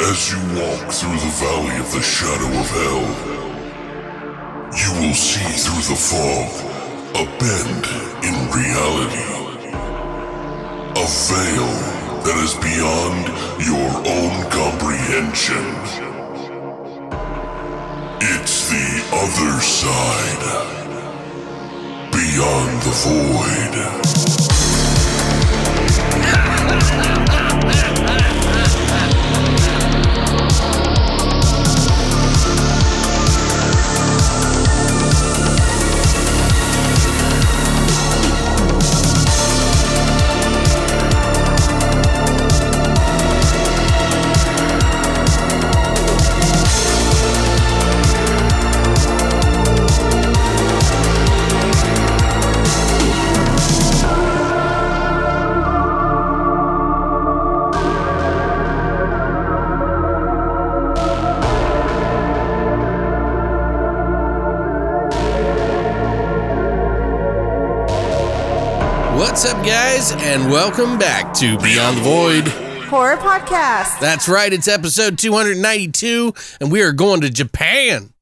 As you walk through the valley of the shadow of hell, you will see through the fog a bend in reality. A veil that is beyond your own comprehension. It's the other side. Beyond the void. Guys, and welcome back to Beyond the Void. Horror podcast. That's right, it's episode 292, and we are going to Japan.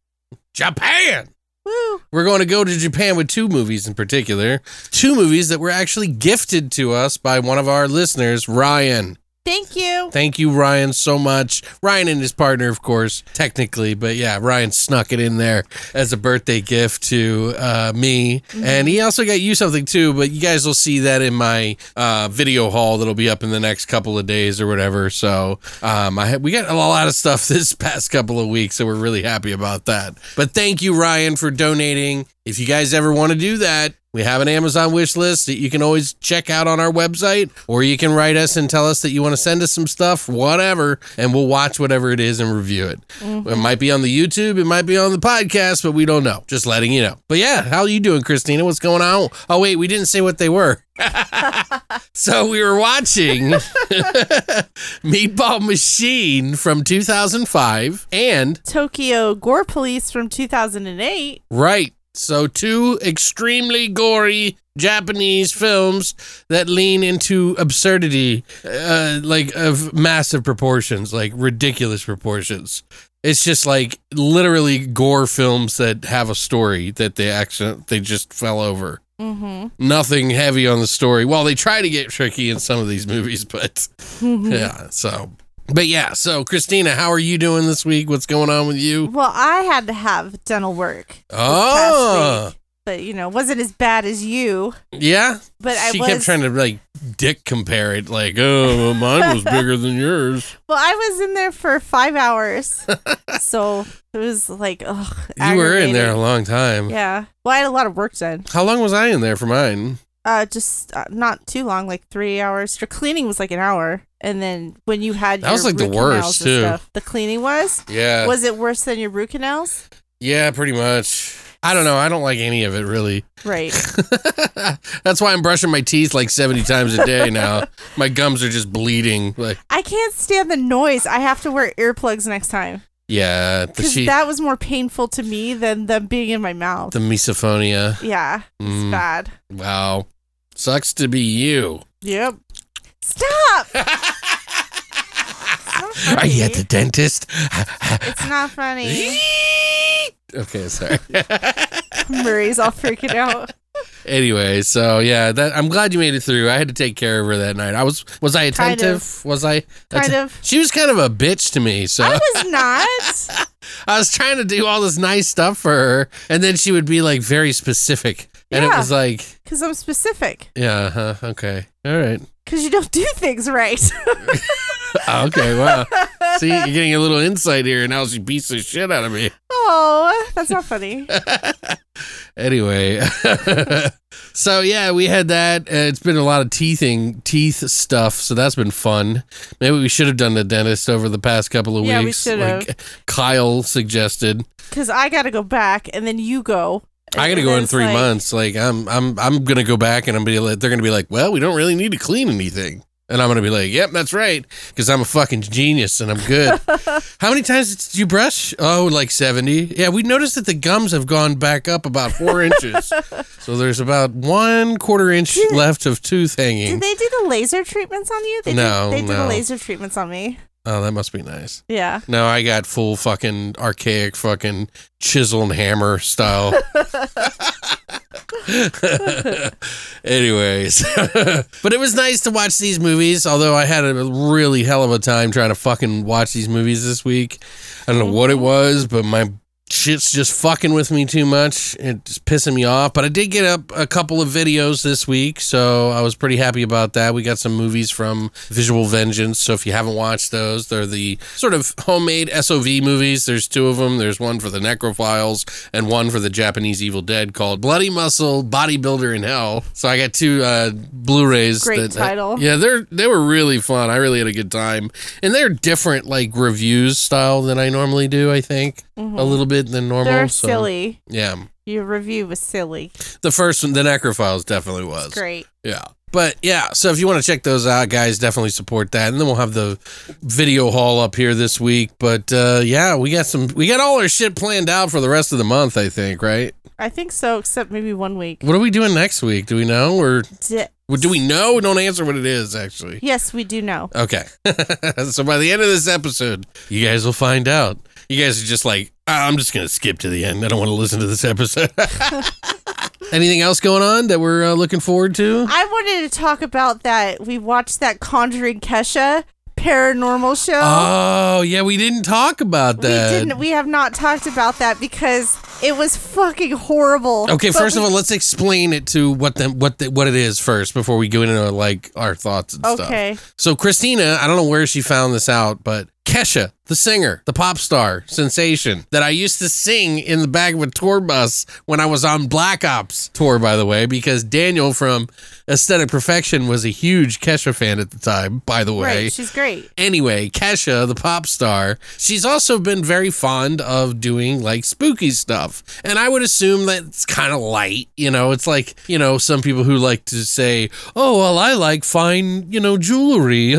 Japan! Woo. We're going to go to Japan with two movies in particular. Two movies that were actually gifted to us by one of our listeners, Ryan. Thank you. Thank you, Ryan, so much. Ryan and his partner, of course, technically, but yeah, Ryan snuck it in there as a birthday gift to uh, me. And he also got you something too, but you guys will see that in my uh, video haul that'll be up in the next couple of days or whatever. So um, I we got a lot of stuff this past couple of weeks, so we're really happy about that. But thank you, Ryan, for donating. If you guys ever want to do that, we have an Amazon wish list that you can always check out on our website, or you can write us and tell us that you want to send us some stuff, whatever, and we'll watch whatever it is and review it. Mm-hmm. It might be on the YouTube, it might be on the podcast, but we don't know. Just letting you know. But yeah, how are you doing, Christina? What's going on? Oh, wait, we didn't say what they were. so we were watching Meatball Machine from 2005 and Tokyo Gore Police from 2008. Right. So, two extremely gory Japanese films that lean into absurdity, uh, like of massive proportions, like ridiculous proportions. It's just like literally gore films that have a story that they accident they just fell over. Mm-hmm. Nothing heavy on the story. Well, they try to get tricky in some of these movies, but yeah. So, but yeah. So, Christina, how are you doing this week? What's going on with you? Well, I had to have dental work. Oh. week, but you know, wasn't as bad as you. Yeah, But I she was. kept trying to like dick compare it, like, oh, well, mine was bigger than yours. well, I was in there for five hours, so it was like, ugh. You were in there a long time. Yeah. Well, I had a lot of work done. How long was I in there for mine? Uh, just uh, not too long, like three hours. Your cleaning was like an hour, and then when you had That your was, like, the worst, too. Stuff, the cleaning was. Yeah, Was it worse than your root canals? yeah, pretty much. I don't know. I don't like any of it really. Right. That's why I'm brushing my teeth like 70 times a day now. my gums are just bleeding. Like, I can't stand the noise. I have to wear earplugs next time yeah, the because that was more painful to me than them being in my mouth. the misophonia. yeah, it's Mm. bad. Wow, sucks to be you. Yep. Stop. It's Are you at the dentist? It's not funny. okay, sorry. Murray's all freaking out. Anyway, so yeah, that I'm glad you made it through. I had to take care of her that night. I was was I Kind attentive? Was I Kind of. She was kind of a bitch to me, so I was not. I was trying to do all this nice stuff for her, and then she would be like very specific, and it was like, Because I'm specific. yeah, huh, okay, all right, Because you don't do things right. Oh, okay, wow. See, you're getting a little insight here, and now she beats the shit out of me. oh, that's not funny. Anyway, so yeah, we had that. Uh, it's been a lot of teething, teeth stuff, so that's been fun. Maybe we should have done the dentist over the past couple of Yeah, we weeks. should have. Like Kyle suggested. Because I got to go back and then you go. I got to go in three like- months. Like I'm, I'm, I'm gonna go back, and I'm gonna. They're gonna be like, well, we don't really need to clean anything. And I'm gonna be like, yep, that's right, because I'm a fucking genius and I'm good. How many times did you brush? Oh, like 70. Yeah, we noticed that the gums have gone back up about four inches. So there's about one quarter inch Did- left of tooth hanging. Did they do the laser treatments on you? They No, did, they did the laser treatments on me. Oh, that must be nice. Yeah. No, I got full fucking archaic fucking chisel and hammer style. Anyways, but it was nice to watch these movies. Although I had a really hell of a time trying to fucking watch these movies this week. I don't know what it mm-hmm. was, but my shit's just fucking with me too much. It's pissing me off. But I did get up a couple of videos this week, so I was pretty happy about that. We got some movies from Visual Vengeance. So if you haven't watched those, they're the sort of homemade SOV movies. There's two of them. There's one for the Necro Files and one for the Japanese Evil Dead called Bloody Muscle Bodybuilder in Hell. So I got two uh, Blu-rays. Great title. yeah, they're they were really fun. I really had a good time, and they're different like reviews style than I normally do. I think a little bit than normal. They're so, silly. Yeah, Your review was silly. the first one, the Necro Files, definitely was. Great. Yeah. But yeah, so if you want to check those out, guys, definitely support that. And then we'll have the video haul up here this week. But uh, yeah, we got some, we got all our shit planned out for the rest of the month, I think, right? I think so, except maybe one week. What are we doing next week? Do we know? Or D- do we know? Don't answer what it is, actually. yes, we do know. Okay. so by the end of this episode, you guys will find out. You guys are just like, "Ah, I'm just going to skip to the end. I don't want to listen to this episode. Anything else going on that we're uh, looking forward to? I wanted to talk about that. We watched that Conjuring Kesha paranormal show. Oh, yeah, we didn't talk about we that. didn't. We have not talked about that because it was fucking horrible. Okay, But first we- of all, let's explain it to what the what the, what it is first before we go into like our thoughts and Okay. stuff. Okay. So Christina, I don't know where she found this out, but Kesha, the singer, the pop star sensation that I used to sing in the back of a tour bus when I was on Black Ops tour, by the way, because Daniel from Aesthetic Perfection was a huge Kesha fan at the time, by the way. Right. She's great. Anyway, Kesha, the pop star, she's also been very fond of doing like spooky stuff. And I would assume that it's kind of light, you know, it's like, you know, some people who like to say, oh, well, I like fine, you know, jewelry, you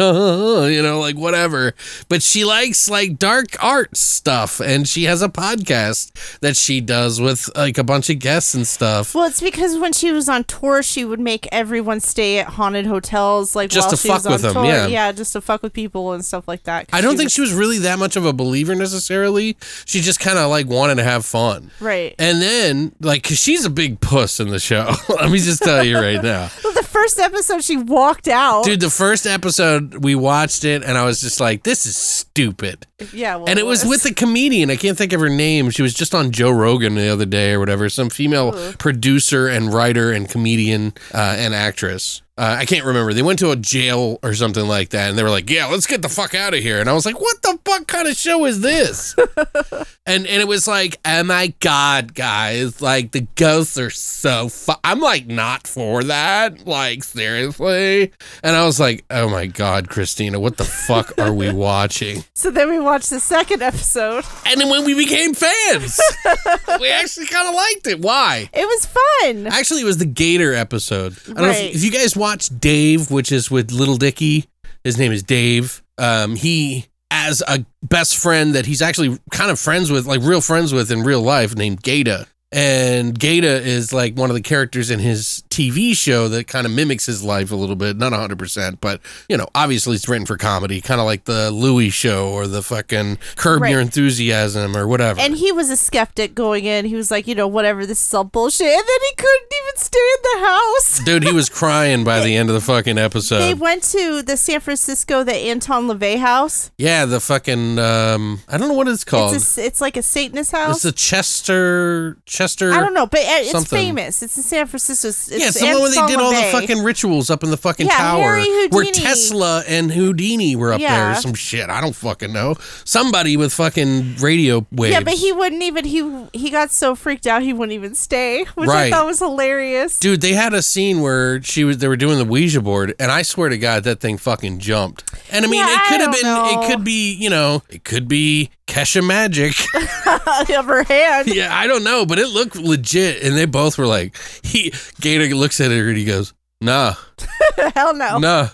know, like whatever. But she likes like dark art stuff. And she has a podcast that she does with like a bunch of guests and stuff. Well, it's because when she was on tour, she would make everyone stay at haunted hotels, like Just while to she fuck was on with them, tour. yeah. yeah, just to fuck with people and stuff like that. I don't think she was really that much of a believer necessarily. She just kind of like wanted to have fun. right. And then, like, cause she's a big puss in the show. Let me just tell you right now. Well, the first episode, she walked out. Dude, the first episode, we watched it and I was just like, this is stupid. Yeah, well, And it was with a comedian. I can't think of her name. She was just on Joe Rogan the other day or whatever. Some female producer and writer and comedian uh, and actress. Uh, I can't remember. They went to a jail or something like that, and they were like, "Yeah, let's get the fuck out of here." And I was like, "What the fuck kind of show is this?" and and it was like, "Oh my god, guys! Like the ghosts are so fu-. I'm like not for that. Like seriously." And I was like, "Oh my god, Christina, what the fuck are we watching?" So then we watched the second episode. And then when we became fans, we actually kind of liked it. Why? It was fun. Actually, it was the Gator episode. I don't know Right. if, if you guys watched Dave, which is with Lil Dicky. His name is Dave. Um, he as a best friend that he's actually kind of friends with, like real friends with in real life, named Gata. And Gata is like one of the characters in his TV show that kind of mimics his life a little bit, not 100%, but you know, obviously it's written for comedy, kind of like the Louis show or the fucking Curb Your Enthusiasm or whatever. And he was a skeptic going in. He was like, you know, whatever, this is all bullshit. And then he couldn't even stay in the house. Dude, he was crying by the end of the fucking episode. They went to the San Francisco, the Anton LaVey house. Yeah, the fucking um I don't know what it's called. It's, It's, a, it's like a Satanist house. It's the Chester Chester I don't know, but uh, it's something. famous. It's in San Francisco. It's, Yeah, it's somewhere where they did all the fucking rituals up in the fucking Yeah, tower. Harry Where Tesla and Houdini were up there or some shit. I don't fucking know. Somebody with fucking radio waves. Yeah, but he wouldn't even. He he got so freaked out he wouldn't even stay, which Right. I thought was hilarious. Dude, they had a scene where she was they were doing the Ouija board, and I swear to God, that thing fucking jumped. And I mean, Yeah, it could have been, know. it could be, you know, it could be Kesha magic. of her hand. yeah, I don't know, but it looked legit, and they both were like, he Gator looks at her and he goes, "Nah, Hell no. nah,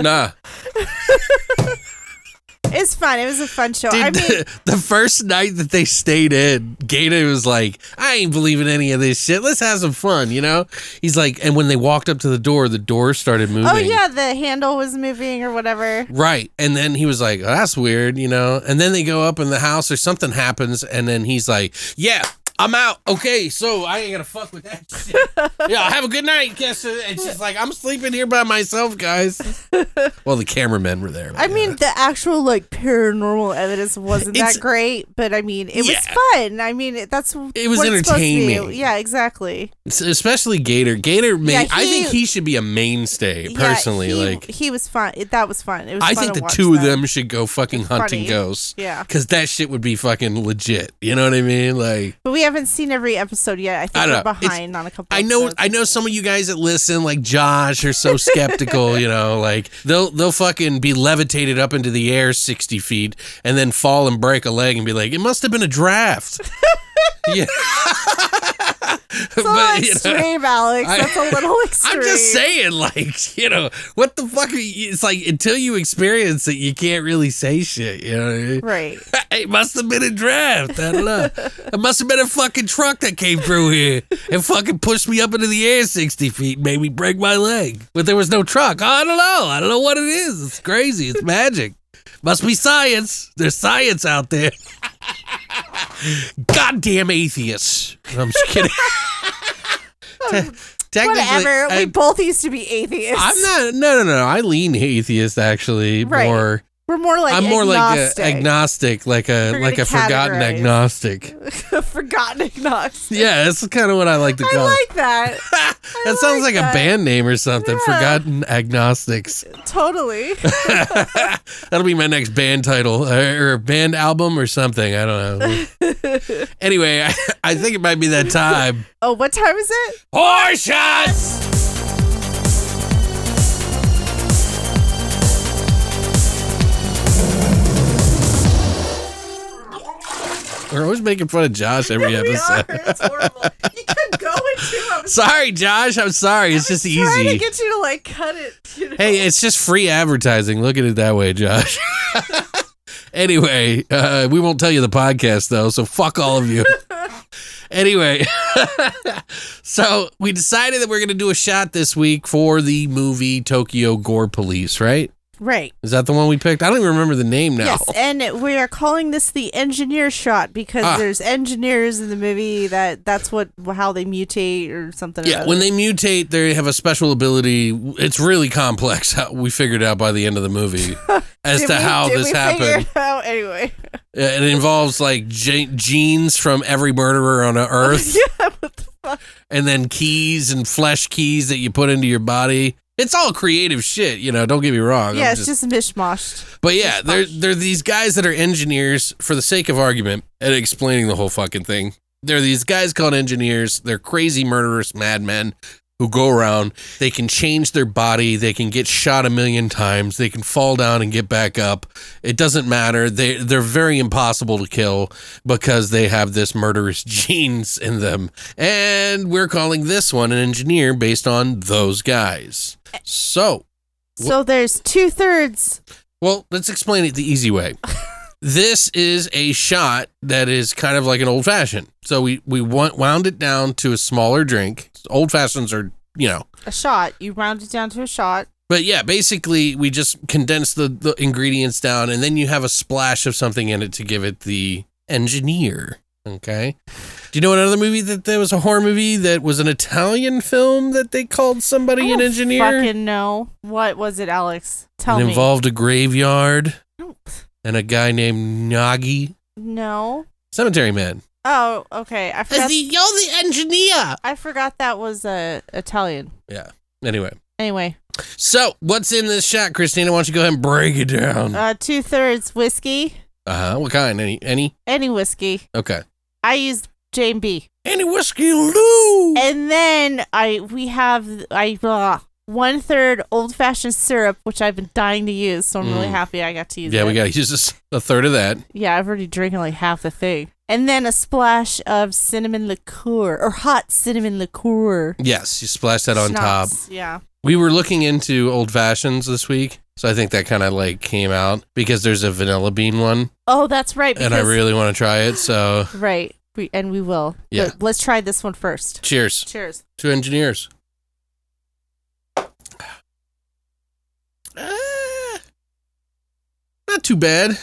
nah." It's was fun. It was a fun show. Dude, I mean, the, the first night that they stayed in, Gator was like, I ain't believing any of this shit. Let's have some fun, you know? He's like, and when they walked up to the door, the door started oh, moving. oh yeah, the handle was moving or whatever. Right. And then he was like, oh, that's weird, you know? And then they go up in the house or something happens. And then he's like, yeah, I'm out. Okay. So I ain't to fuck with that shit. yeah. Have a good night. Guess it's just like, I'm sleeping here by myself, guys. well, the cameramen were there. I mean, the actual like paranormal evidence wasn't It's- that great, but I mean, it was fun. I mean, it- that's It was what it's supposed to be. entertaining. Yeah, exactly. especially Gator. Gator, may, Yeah, I think he- he should be a mainstay, personally. yeah, he, like, he was fun. That was fun. It was. I fun think the two of them should go fucking It's hunting funny. ghosts. Yeah, Because that shit would be fucking legit. You know what I mean? Like, but we haven't seen every episode yet. I think I we're know. It's- behind on a couple. I know, episodes. I know some of you guys that listen, like Josh, are so skeptical. you know, like they'll they'll fucking be levitated up into the air sixty feet and then fall and break a leg and be like, it must have been a draft. yeah. It's a little extreme, Alex. I- That's a little extreme. I'm just saying, like, you know, what the fuck? Are you, it's like until you experience it, you can't really say shit. You know what I mean? Right. It must have been a draft. I don't know. it must have been a fucking truck that came through here and fucking pushed me up into the air 60 feet made me break my leg. But there was no truck. I don't know. I don't know what it is. It's crazy. It's magic. Must be science. There's science out there. Goddamn atheists. I'm just kidding. Te- Whatever. I, we both used to be atheists. I'm not. No, no, no. I lean atheist actually. Right. More. We're more like I'm more agnostic. like a agnostic, like a We're like a forgotten categorize. agnostic. Forgotten agnostic. Yeah, that's kind of what I like to I call like that. it. that sounds like like, that. a band name or something. Yeah. Forgotten agnostics. totally. That'll be my next band title or band album or something. I don't know. anyway, I, I think it might be that time. Oh, what time is it? Horse shots. We're always making fun of Josh every episode. We are. It's horrible. You kept going too. I was Sorry, Josh. I'm sorry. It's just trying to easy. get you to like cut it. You know? Hey, it's just free advertising. Look at it that way, Josh. anyway, uh, we won't tell you the podcast though, so fuck all of you. anyway, so we decided that we're going to do a shot this week for the movie Tokyo Gore Police, right? Right. Is that the one we picked? I don't even remember the name now. Yes, and we are calling this the engineer shot because Ah. there's engineers in the movie that that's what how they mutate or something. Yeah, when they mutate, they have a special ability. It's really complex. How we figured out by the end of the movie as to we- how this we figure happened. it out? Anyway, Yeah, It involves like ge- genes from every murderer on Earth, yeah, what the fuck? and then keys and flesh keys that you put into your body. It's all creative shit, you know. Don't get me wrong. Yeah, I'm it's just mishmashed. but yeah, they're they're these guys that are engineers for the sake of argument and explaining the whole fucking thing. They're these guys called engineers. They're crazy murderous madmen who go around. They can change their body. They can get shot a million times. They can fall down and get back up. It doesn't matter. They they're very impossible to kill because they have this murderous genes in them. And we're calling this one an engineer based on those guys. So, So there's two thirds. well, let's explain it the easy way. this is a shot that is kind of like an old fashioned. So we we wound it down to a smaller drink. Old fashions are, you know, A shot. You round it down to a shot. but yeah, basically we just condense the, the ingredients down and then you have a splash of something in it to give it the engineer. Okay. Do you know another movie that there was a horror movie that was an Italian film that they called somebody I an don't engineer? Fucking no. What was it, Alex? Tell me. it me. involved a graveyard Nope. and a guy named Gnaghi. No. Cemetery Man. Oh, okay. I forgot. you're the engineer. I forgot that was uh, Italian. Yeah. Anyway. Anyway, So, what's in this shot, Christina? Why don't you go ahead and break it down? uh, two thirds whiskey. Uh huh. What kind? Any? Any? Any whiskey. Okay. I used Jane B. Any whiskey, Lou? And then I we have I uh, one third old fashioned syrup, which I've been dying to use, so I'm really Mm. happy I got to use it. Yeah, it. we got to use this, a third of that. Yeah, I've already drinking like half the thing. And then a splash of cinnamon liqueur or hot cinnamon liqueur. Yes, you splash that on top. Schnapps, Yeah. We were looking into old fashions this week, So I think that kind of like came out because there's a vanilla bean one, Oh, that's right. and I because- really want to try it. So right. We, and we will. Yeah. But let's try this one first. cheers Cheers. to engineers. Ah, not too bad.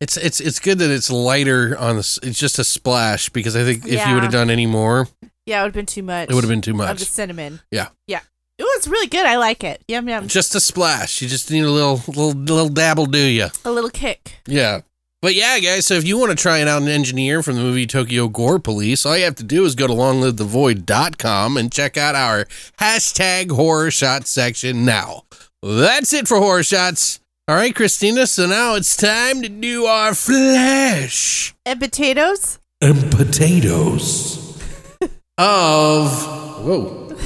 It's it's it's good that it's lighter on the. s- It's just a splash because I think if you Yeah. would have done any more, Yeah, it would have been too much. it would have been too much. Of the much. cinnamon. Yeah. Yeah. Ooh, it's really good. I like it. Yum yum. Just a splash. You just need a little little little dabble, do you? A little kick. Yeah. But yeah, guys, so if you want to try it out an engineer from the movie Tokyo Gore Police, all you have to do is go to longlivethevoid.com and check out our hashtag horror shot section now. That's it for horror shots. All right, Christina, so now it's time to do our flesh And potatoes. and potatoes of whoa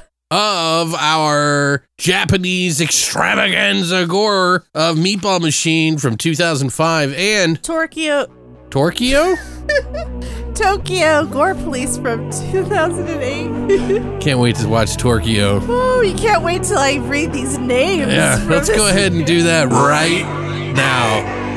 of our Japanese extravaganza gore of Meatball Machine from 2005 and Tokyo. Torquio. Tokyo Gore Police from 2008. Can't wait to watch Torquio. oh, you can't wait till I read these names. Yeah, let's go ahead and do that right now.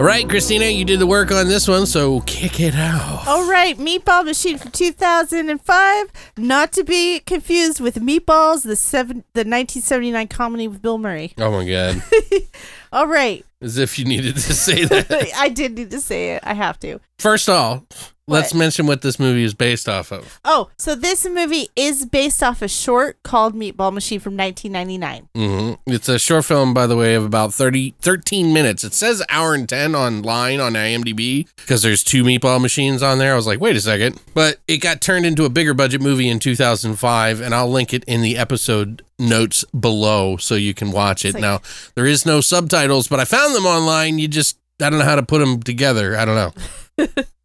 All right, Christina, you did the work on this one, so kick it out. All right, Meatball Machine from 2005, not to be confused with Meatballs, the seven, the 1979 comedy with Bill Murray. Oh my god. All right, As if you needed to say that. I did need to say it. I have to. First of all, let's mention what this movie is based off of. Oh, so this movie is based off a short called Meatball Machine from 1999. Mm-hmm. It's a short film, by the way, of about 30, 13 minutes. It says hour and 10 online on IMDb because there's two meatball machines on there. I was like, wait a second. But it got turned into a bigger budget movie in 2005, and I'll link it in the episode notes below so you can watch it. Sweet. Now, there is no subtitles, but I found them online. You just, I don't know how to put them together. I don't know.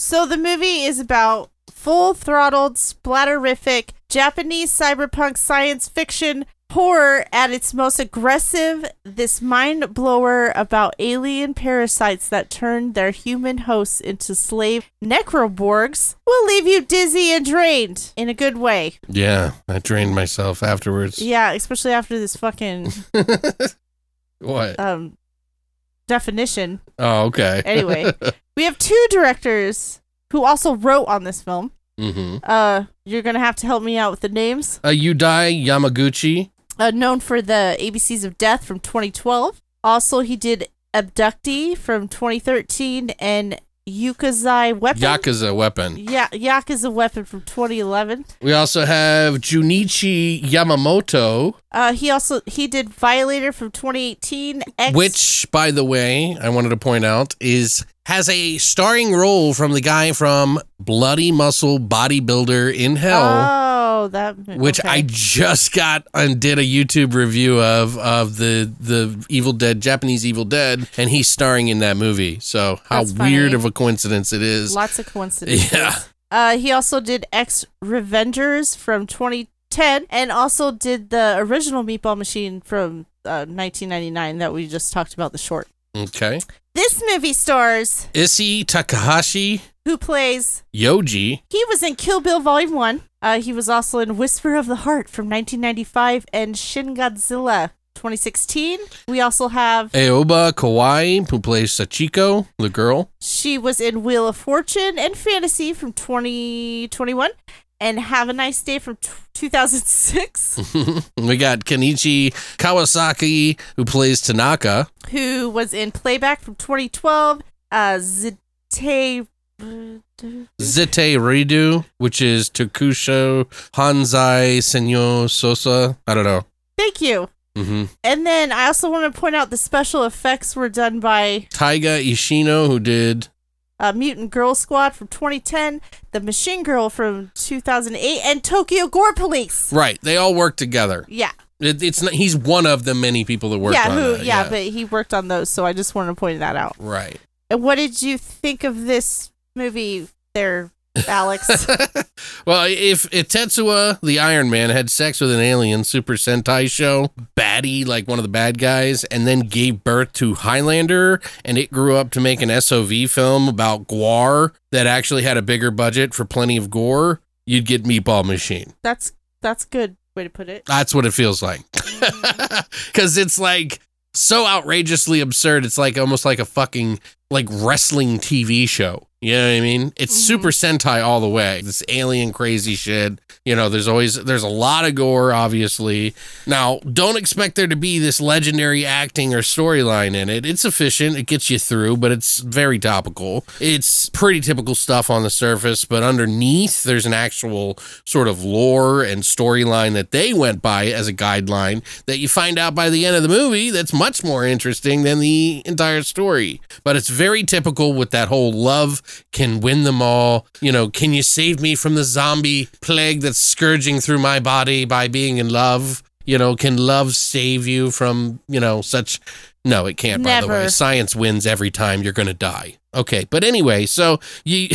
So the movie is about full throttled, splatterific, Japanese cyberpunk science fiction horror at its most aggressive. This mind blower about alien parasites that turn their human hosts into slave necroborgs will leave you dizzy and drained in a good way. Yeah, I drained myself afterwards. Yeah, especially after this fucking What? um definition. Oh, okay. Anyway, we have two directors who also wrote on this film. hmm Uh, you're gonna have to help me out with the names. Uh, Yudai Yamaguchi. Uh, known for the ABCs of Death from 2012. Also, he did Abductee from 2013 and Yukazai Weapon. Yakuza weapon. yeah, Yakuza Weapon from 2011. We also have Junichi Yamamoto, Uh, he also he did Violator from 2018. X, which, by the way, I wanted to point out is has a starring role from the guy from Bloody Muscle Bodybuilder in Hell. Oh, that. which okay. I just got and did a YouTube review of of the the Evil Dead Japanese Evil Dead, and he's starring in that movie. So how weird of a coincidence it is. Lots of coincidences. Yeah. Uh, he also did X Revengers from 2010 and also did the original Meatball Machine from uh, 1999 that we just talked about, the short. Okay. This movie stars Issei Takahashi who plays. Yoji. He was in Kill Bill Volume 1. Uh, he was also in Whisper of the Heart from 1995 and Shin Godzilla 2016. We also have. Aoba Kawai, who plays Sachiko, the girl. She was in Wheel of Fortune and Fantasy from 2021. And Have a Nice Day from t- 2006. we got Kenichi Kawasaki, who plays Tanaka. who was in Playback from 2012. Uh, Zite. Zite Ridu, which is Tokusho Hanzai Senyo Sosa. I don't know. Thank you. hmm And then I also want to point out the special effects were done by Taiga Ishino, who did uh, Mutant Girl Squad from 2010, The Machine Girl from 2008, and Tokyo Gore Police. right. They all work together. Yeah, It, it's not, he's one of the many people that worked yeah, on who? that, yeah, but he worked on those, so I just wanted to point that out. right. And what did you think of this movie, there, Alex. Well, if, if Tetsuo, the Iron Man, had sex with an alien Super Sentai show, baddie, like one of the bad guys, and then gave birth to Highlander, and it grew up to make an SOV film about Gwar that actually had a bigger budget for plenty of gore, you'd get Meatball Machine. that's that's good way to put it. That's what it feels like. Because it's like so outrageously absurd. It's like almost like a fucking like wrestling TV show. You know what I mean? It's Mhm. Super Sentai all the way. This alien crazy shit. You know, there's always there's a lot of gore, obviously. Now, don't expect there to be this legendary acting or storyline in it. It's efficient, it gets you through, but it's very topical. It's pretty typical stuff on the surface, but underneath there's an actual sort of lore and storyline that they went by as a guideline that you find out by the end of the movie that's much more interesting than the entire story. But it's very typical with that whole love can win them all. You know, can you save me from the zombie plague that's scourging through my body by being in love? You know, can love save you from, you know, such. No, it can't, by the way. Science wins every time you're going to die. Okay. But anyway, so you.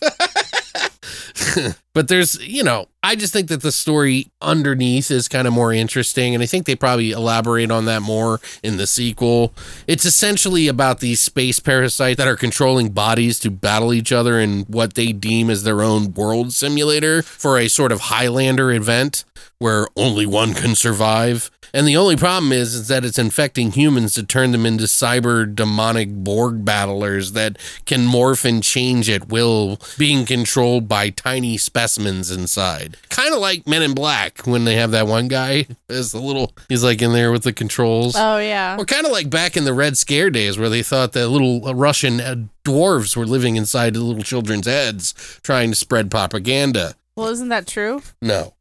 but there's, you know, I just think that the story underneath is kind of more interesting. And I think they probably elaborate on that more in the sequel. It's essentially about these space parasites that are controlling bodies to battle each other in what they deem as their own world simulator for a sort of Highlander event where only one can survive. And the only problem is, is that it's infecting humans to turn them into cyber demonic Borg battlers that can morph and change at will, being controlled by tiny specimens inside. Kind of like Men in Black when they have that one guy as the little, he's like in there with the controls. Oh yeah. Or kind of like back in the Red Scare days where they thought that little Russian uh, dwarves were living inside the little children's heads trying to spread propaganda. Well, isn't that true? No.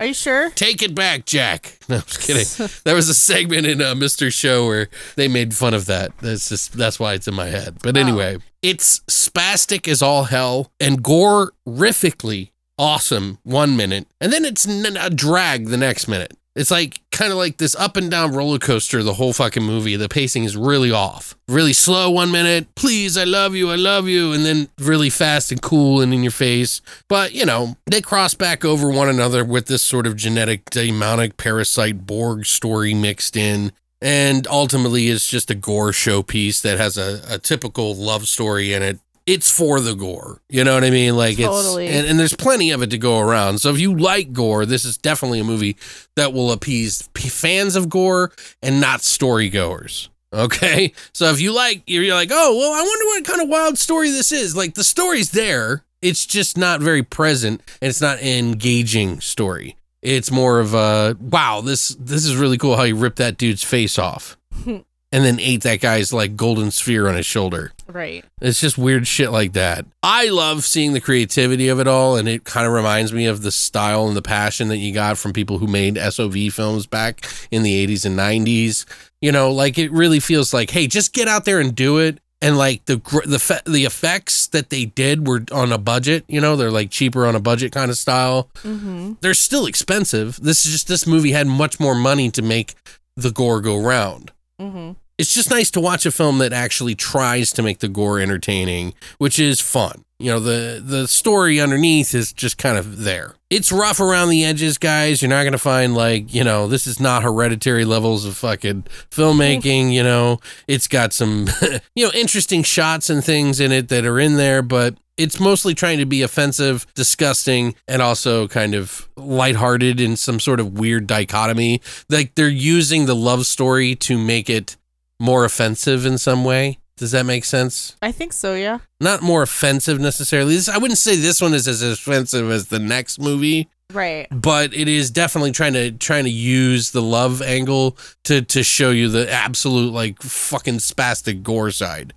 Are you sure? Take it back, Jack. No, I'm just kidding. there was a segment in uh, Mr. Show where they made fun of that. That's just that's why it's in my head. But Oh. anyway, it's spastic as all hell and gore-rifically awesome one minute, and then it's a drag the next minute. It's like kind of like this up and down roller coaster the whole fucking movie. The pacing is really off. Really slow one minute, please, I love you, I love you, and then really fast and cool and in your face. But, you know, they cross back over one another with this sort of genetic demonic parasite Borg story mixed in. And ultimately, it's just a gore showpiece that has a, a typical love story in it. It's for the gore. You know what I mean? Like Totally. it's and, and there's plenty of it to go around. So if you like gore, this is definitely a movie that will appease fans of gore and not story goers. Okay. So if you like, you're you're like, oh, well, I wonder what kind of wild story this is. Like the story's there. It's just not very present and it's not an engaging story. It's more of a wow, this this is really cool how you ripped that dude's face off. and then ate that guy's like golden sphere on his shoulder. Right. It's just weird shit like that. I love seeing the creativity of it all, and it kind of reminds me of the style and the passion that you got from people who made SOV films back in the 80s and 90s. You know, like it really feels like, hey, just get out there and do it. And like the the the effects that they did were on a budget, you know, they're like cheaper on a budget kind of style. Mm-hmm. They're still expensive. This is just this movie had much more money to make the gore go round Mm-hmm. It's just nice to watch a film that actually tries to make the gore entertaining, which is fun. You know, the the story underneath is just kind of there. It's rough around the edges, guys. You're not going to find like, you know, this is not hereditary levels of fucking filmmaking, you know. It's got some you know, interesting shots and things in it that are in there, but it's mostly trying to be offensive, disgusting, and also kind of lighthearted in some sort of weird dichotomy. Like they're using the love story to make it more offensive in some way. Does that make sense? I think so. Yeah. Not more offensive necessarily. This, I wouldn't say this one is as offensive as the next movie, Right. but it is definitely trying to trying to use the love angle to to show you the absolute like fucking spastic gore side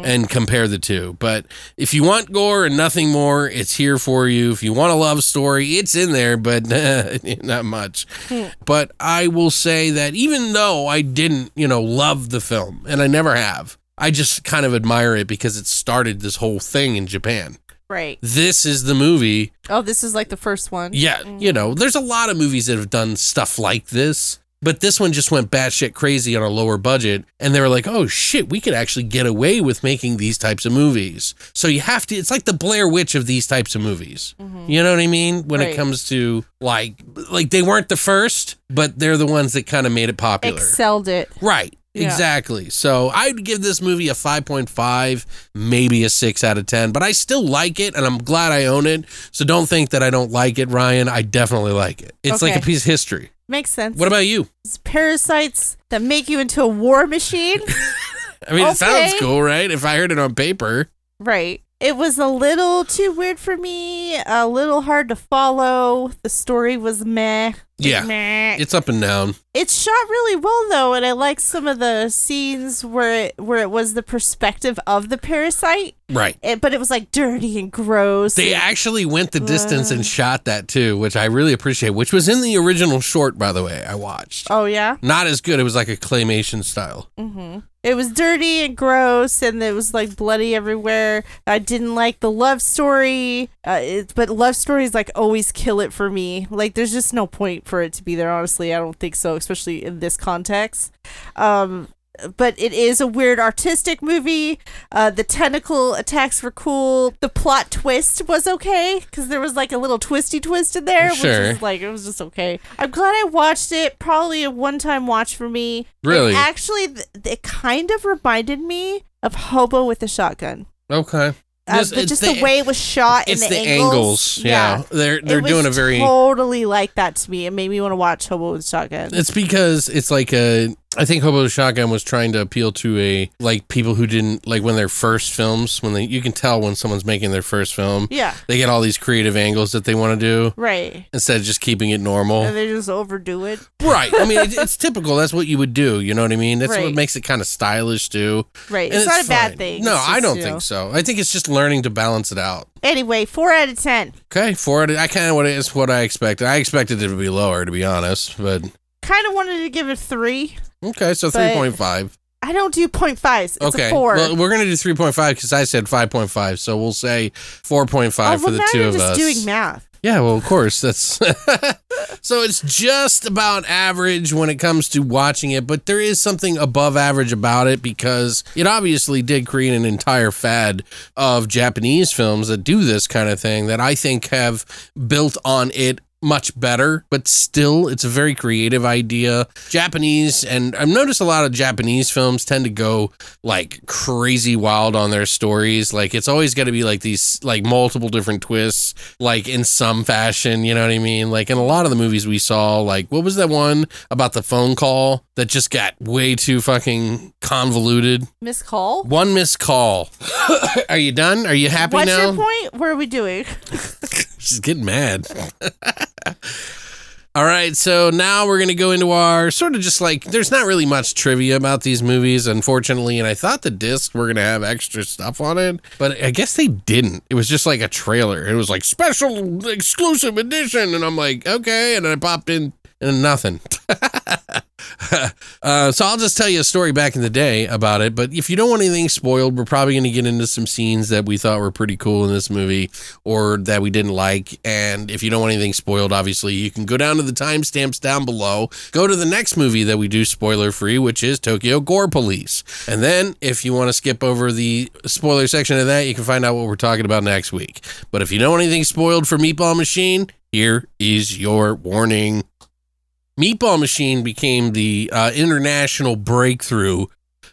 Mm-hmm. and compare the two. But if you want gore and nothing more, it's here for you. If you want a love story, it's in there, but not much. Hmm. But I will say that even though I didn't, you know, love the film, and I never have, I just kind of admire it because it started this whole thing in Japan. Right. This is the movie. Oh, this is like the first one. Yeah, you know, there's a lot of movies that have done stuff like this. But this one just went batshit crazy on a lower budget. And they were like, oh shit, we could actually get away with making these types of movies. So you have to, it's like the Blair Witch of these types of movies. Mm-hmm. You know what I mean? When it comes to like, like they weren't the first, but they're the ones that kind of made it popular. Excelled it. Right. Yeah. Exactly. So I'd give this movie a 5.5, maybe a 6 out of 10, but I still like it and I'm glad I own it. So don't think that I don't like it, Ryan. I definitely like it. It's like a piece of history. Makes sense. What about you? It's parasites that make you into a war machine? I mean, it sounds cool, right? If I heard it on paper. right. It was a little too weird for me, a little hard to follow. The story was meh. Yeah. Meh. It's up and down. It's shot really well though, and I like some of the scenes where it where it was the perspective of the parasite, Right. it, but it was like dirty and gross. They and- actually went the distance Uh. and shot that too, which I really appreciate, which was in the original short, by the way, I watched. oh yeah, Not as good. It was like a claymation style. hmm it was dirty and gross, and it was like bloody everywhere. I didn't like the love story, uh, it, but love stories like always kill it for me. Like there's just no point for it to be there. Honestly, I don't think so, especially in this context. Um, but it is a weird artistic movie. Uh, the tentacle attacks were cool. The plot twist was okay because there was like a little twisty twist in there, Sure. which is like it was just okay. I'm glad I watched it. Probably a one-time watch for me. Really? And actually, th- it kind of reminded me of Hobo with a Shotgun. Okay. Uh, Just- but just the, the- way it was shot It's and the, the, angles. Yeah. They're they're was doing a very totally like that to me. It made me want to watch Hobo with a Shotgun. It's because it's like a. I think Hobo Shotgun was trying to appeal to a like people who didn't like when their first films when they you can tell when someone's making their first film yeah, they get all these creative angles that they want to do right. instead of just keeping it normal. And they just overdo it. right. I mean it, it's typical. That's what you would do. You know what I mean? That's what makes it kind of stylish too. Right. And It's, not a bad thing. No, It's I don't you think know. so. I think it's just learning to balance it out. Anyway, four out of ten. Okay, four. out of- I kind of what is what I expected. I expected it to be lower, to be honest. But Kind of wanted to give it three. Okay, so three point five. I don't do point fives. It's Okay, a four. well, we're gonna do three point five because I said five point five, so we'll say four point oh, five well, for the two of just us. doing math. Yeah, well, of course. That's so it's just about average when it comes to watching it, but there is something above average about it because it obviously did create an entire fad of Japanese films that do this kind of thing that I think have built on it much better, but still it's a very creative idea. Japanese and I've noticed a lot of Japanese films tend to go like crazy wild on their stories. Like it's always got to be like these like multiple different twists, like in some fashion. You know what I mean? Like in a lot of the movies we saw, like what was that one about the phone call that just got way too fucking convoluted? Missed Call. One Missed Call. are you done? Are you happy What's now? What's your point? What are we doing? She's getting mad. All right, so now we're going to go into our sort of just like there's not really much trivia about these movies, unfortunately. And I thought the disc were going to have extra stuff on it, but I guess they didn't. It was just like a trailer. It was like special exclusive edition. And I'm like, okay. And I popped in nothing. uh, so I'll just tell you a story back in the day about it. But if you don't want anything spoiled, we're probably going to get into some scenes that we thought were pretty cool in this movie or that we didn't like. And if you don't want anything spoiled, obviously, you can go down to the timestamps down below, go to the next movie that we do spoiler free, which is Tokyo Gore Police. And then if you want to skip over the spoiler section of that, you can find out what we're talking about next week. But if you don't want anything spoiled for Meatball Machine, here is your warning. Meatball Machine became the uh, international breakthrough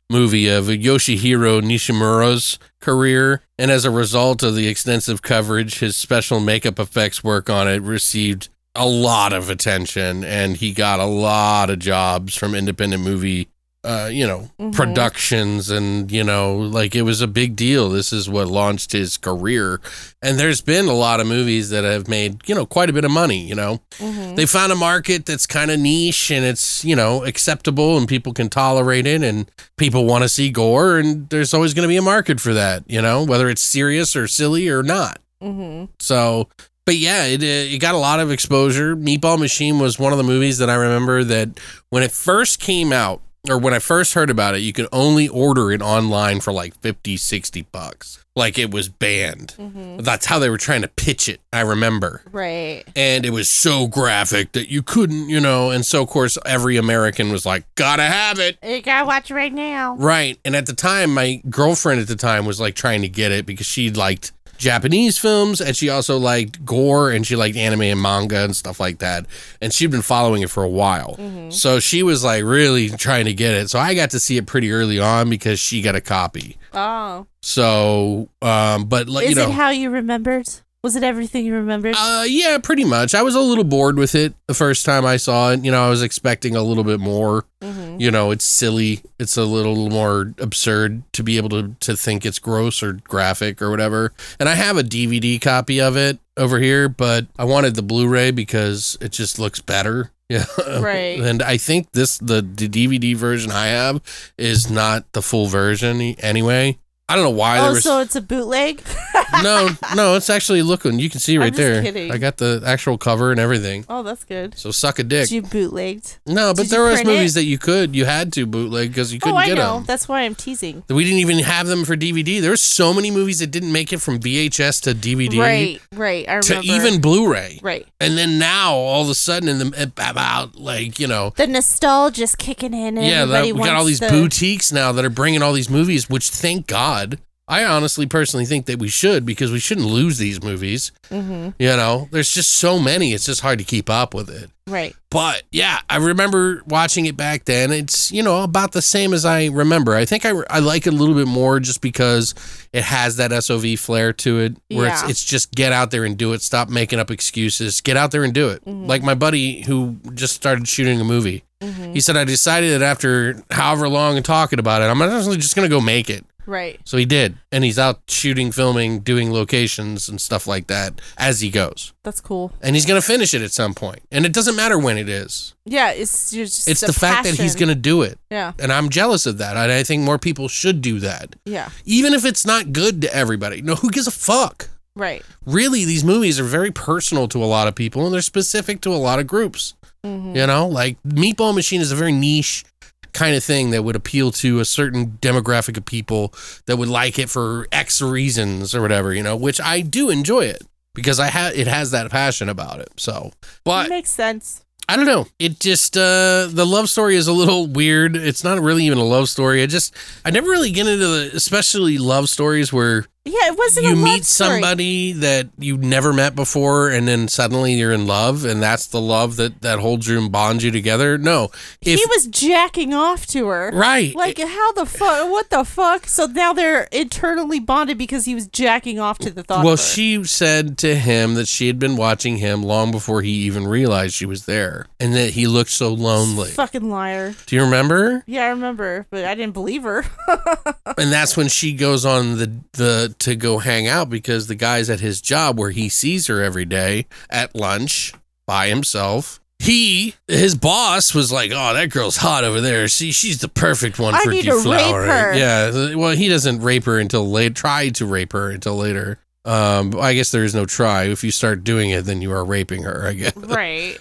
movie of Yoshihiro Nishimura's career. And as a result of the extensive coverage, his special makeup effects work on it received a lot of attention and he got a lot of jobs from independent movie uh, you know, Mhm. productions and, you know, like it was a big deal. This is what launched his career. And there's been a lot of movies that have made, you know, quite a bit of money, you know. Mhm. They found a market that's kind of niche and it's, you know, acceptable and people can tolerate it and people want to see gore and there's always going to be a market for that, you know, whether it's serious or silly or not. Mhm. So, but yeah, it, it got a lot of exposure. Meatball Machine was one of the movies that I remember that when it first came out, or when I first heard about it, you could only order it online for like 50, 60 bucks. Like it was banned. Mm-hmm. That's how they were trying to pitch it, I remember. Right. And it was so graphic that you couldn't, you know. And so, of course, every American was like, gotta have it. You gotta watch it right now. Right. And at the time, my girlfriend at the time was like trying to get it because she liked Japanese films and she also liked gore and she liked anime and manga and stuff like that. And she'd been following it for a while. So she was like really trying to get it. So I got to see it pretty early on because she got a copy. Oh. So, um, but like, Is you know. it how you remembered? Was it everything you remembered? Uh, yeah, pretty much. I was a little bored with it the first time I saw it. You know, I was expecting a little bit more. Mm-hmm. You know, it's silly. It's a little more absurd to be able to to think it's gross or graphic or whatever. And I have a DVD copy of it over here, but I wanted the Blu-ray because it just looks better. Yeah. Right. And I think this the, the DVD version I have is not the full version anyway. I don't know why there oh, was so it's a bootleg? no, no, it's actually looking. You can see right there. kidding. I got the actual cover and everything. Oh, that's good. So suck a dick. Did you bootlegged? no, but did there was print movies it? that you could, you had to bootleg because you oh, couldn't Oh, I get know. them. That's why I'm teasing. We didn't even have them for DVD. There were so many movies that didn't make it from VHS to DVD Right, right. I to remember. even Blu-ray. Right. And then now, all of a sudden, in the about like you know, The nostalgia's kicking in. And yeah, that, everybody we got all wants these the- boutiques now that are bringing all these movies. Which, thank God, I honestly personally think that we should because we shouldn't lose these movies. Mhm. You know, there's just so many. It's just hard to keep up with it. Right. But yeah, I remember watching it back then. It's, you know, about the same as I remember. I think I, I like it a little bit more just because it has that SOV flair to it where Yeah. it's, it's just get out there and do it. Stop making up excuses. Get out there and do it. Mm-hmm. Like my buddy who just started shooting a movie. He said, I decided that after however long and talking about it, I'm actually just going to go make it. Right. So he did. And he's out shooting, filming, doing locations and stuff like that as he goes. That's cool. And he's going to finish it at some point. And it doesn't matter when it is. Yeah, it's just It's the fact that he's going to do it. Yeah. And I'm jealous of that. And I think more people should do that. Yeah. Even if it's not good to everybody. No, who gives a fuck? Right. Really, these movies are very personal to a lot of people and they're specific to a lot of groups. Mm-hmm. You know, like Meatball Machine is a very niche kind of thing that would appeal to a certain demographic of people that would like it for X reasons or whatever, you know, which I do enjoy it because I have it has that passion about it. So, but makes sense. I don't know. It just uh the love story is a little weird. It's not really even a love story. I just I never really get into the especially love stories where Yeah, it wasn't you meet story. somebody that you never met before and then suddenly you're in love and that's the love that that holds you and bonds you together. No. If he was jacking off to her. right. Like how the fuck? What the fuck? So now they're internally bonded because he was jacking off to the thought. well, she said to him that she had been watching him long before he even realized she was there and that he looked so lonely. fucking liar. Do you remember? Yeah, I remember, but I didn't believe her. and that's when she goes on the the to go hang out because the guy's at his job where he sees her every day at lunch by himself. He, his boss, was like, "Oh, that girl's hot over there. See, she's the perfect one I for need to rape deflowering." her. Yeah, well, he doesn't rape her until late. Try to rape her until later. Um, I guess there is no try. If you start doing it, then you are raping her. I guess. right.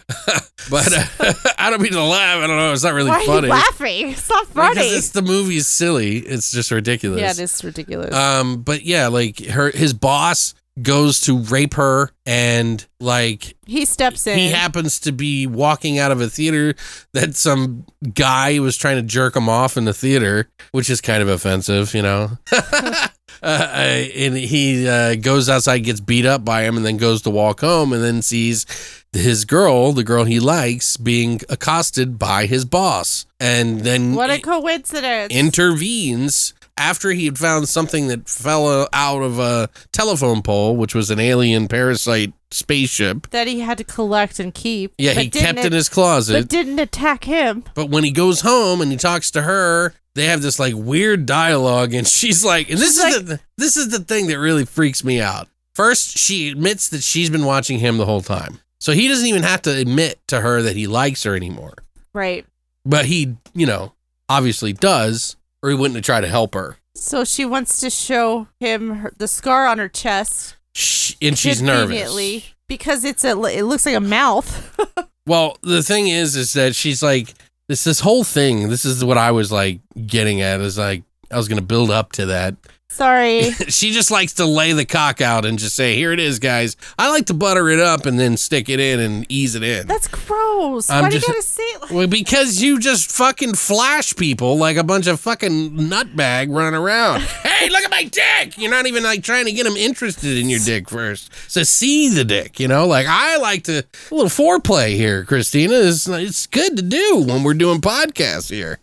But uh, I don't mean to laugh. I don't know. It's not really Why funny are you laughing? It's not funny. because it's the movie is silly. It's just ridiculous. yeah, it is ridiculous. Um, but yeah, like her, his boss goes to rape her, and like he steps in. he happens to be walking out of a theater that some guy was trying to jerk him off in the theater, which is kind of offensive, you know. Uh, and he uh, goes outside, gets beat up by him, and then goes to walk home, and then sees his girl, the girl he likes, being accosted by his boss, and then what a coincidence. intervenes after he had found something that fell uh, out of a telephone pole, which was an alien parasite spaceship. that he had to collect and keep. Yeah, but he kept in his closet. But didn't attack him. But when he goes home and he talks to her, they have this like weird dialogue, and she's like, and this She's is the this is the thing that really freaks me out. First, she admits that she's been watching him the whole time, so he doesn't even have to admit to her that he likes her anymore. Right. But he, you know, obviously does, or he wouldn't have tried to help her. So she wants to show him her, the scar on her chest. And she's nervous. because it's a. It looks like a mouth. Well, the thing is, is that she's like, this this whole thing. This is what I was like getting at. Is like I was gonna build up to that. Sorry. she just likes to lay the cock out and just say, "Here it is, guys." I like to butter it up and then stick it in and ease it in. That's gross. I'm Why just- do you gotta say it like well, because you just fucking flash people like a bunch of fucking nutbag running around. hey, look at my dick! You're not even like trying to get them interested in your dick first. So see the dick, you know. Like I like to a little foreplay here, Christina. It's it's good to do when we're doing podcasts here.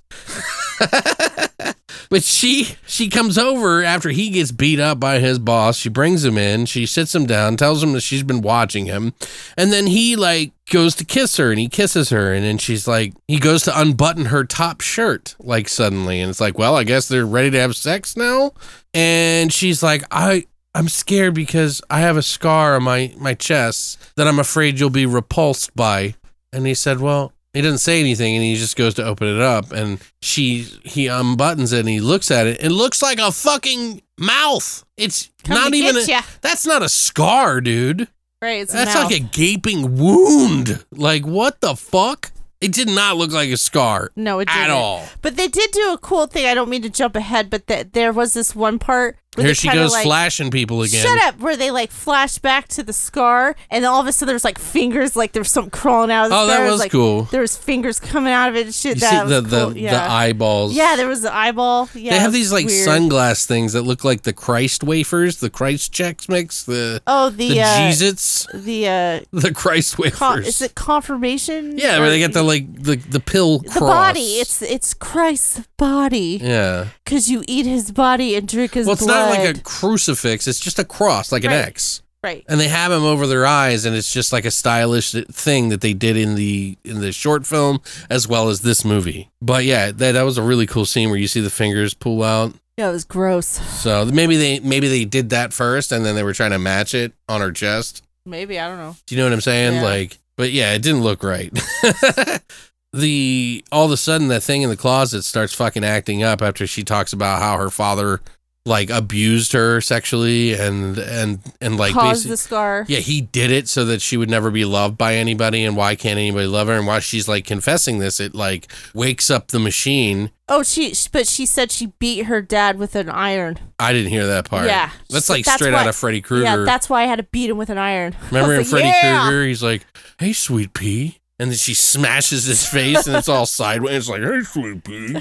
But she she comes over after he gets beat up by his boss. She brings him in. She sits him down, tells him that she's been watching him, and then he like goes to kiss her and he kisses her, and then she's like he goes to unbutton her top shirt like suddenly, and it's like, well, I guess they're ready to have sex now, and she's like, I. I'm scared because I have a scar on my, my chest that I'm afraid you'll be repulsed by. And he said, Well, he doesn't say anything and he just goes to open it up and she he unbuttons it and he looks at it. It looks like a fucking mouth. It's Come not even a, ya. that's not a scar, dude. right? It's That's mouth. like a gaping wound. Like what the fuck? It did not look like a scar no, it at didn't. all. But they did do a cool thing. I don't mean to jump ahead, but that there was this one part Here she goes like, flashing people again. Shut up! Where they like flash back to the scar, and then all of a sudden there's like fingers, like there's something crawling out of the Oh, scar. that was like, cool. There was fingers coming out of it and shit. You that the the, cool. the yeah. eyeballs. Yeah, there was the eyeball. Yeah, they have these like weird. sunglass things that look like the Christ wafers, the Christ checks mix, the Oh, the, the uh, Jesus, the uh, the Christ wafers. is it confirmation? yeah, where they get the like the the pill the body. It's it's Christ's body yeah. because you eat his body and drink his Well, blood. Not like a crucifix. It's just a cross, like an Right. X. right. And they have him over their eyes, and it's just like a stylish thing that they did in the in the short film as well as this movie. But yeah, that that was a really cool scene where you see the fingers pull out. Yeah, it was gross. So maybe they maybe they did that first, and then they were trying to match it on her chest. Maybe I don't know. Do you know what I'm saying? Yeah. Like, but yeah, it didn't look right. the all of a sudden that thing in the closet starts fucking acting up after she talks about how her father like abused her sexually and and and like Caused the scar. yeah, he did it so that she would never be loved by anybody and why can't anybody love her and while she's like confessing this it like wakes up the machine. Oh, she. But she said she beat her dad with an iron. I didn't hear that part. Yeah. That's like that's straight why- out of Freddy Krueger. Yeah, that's why I had to beat him with an iron. Remember in was Freddy yeah! Krueger, he's like, "Hey, sweet pea," and then she smashes his face, and it's all sideways. It's like, "Hey, sweet pea."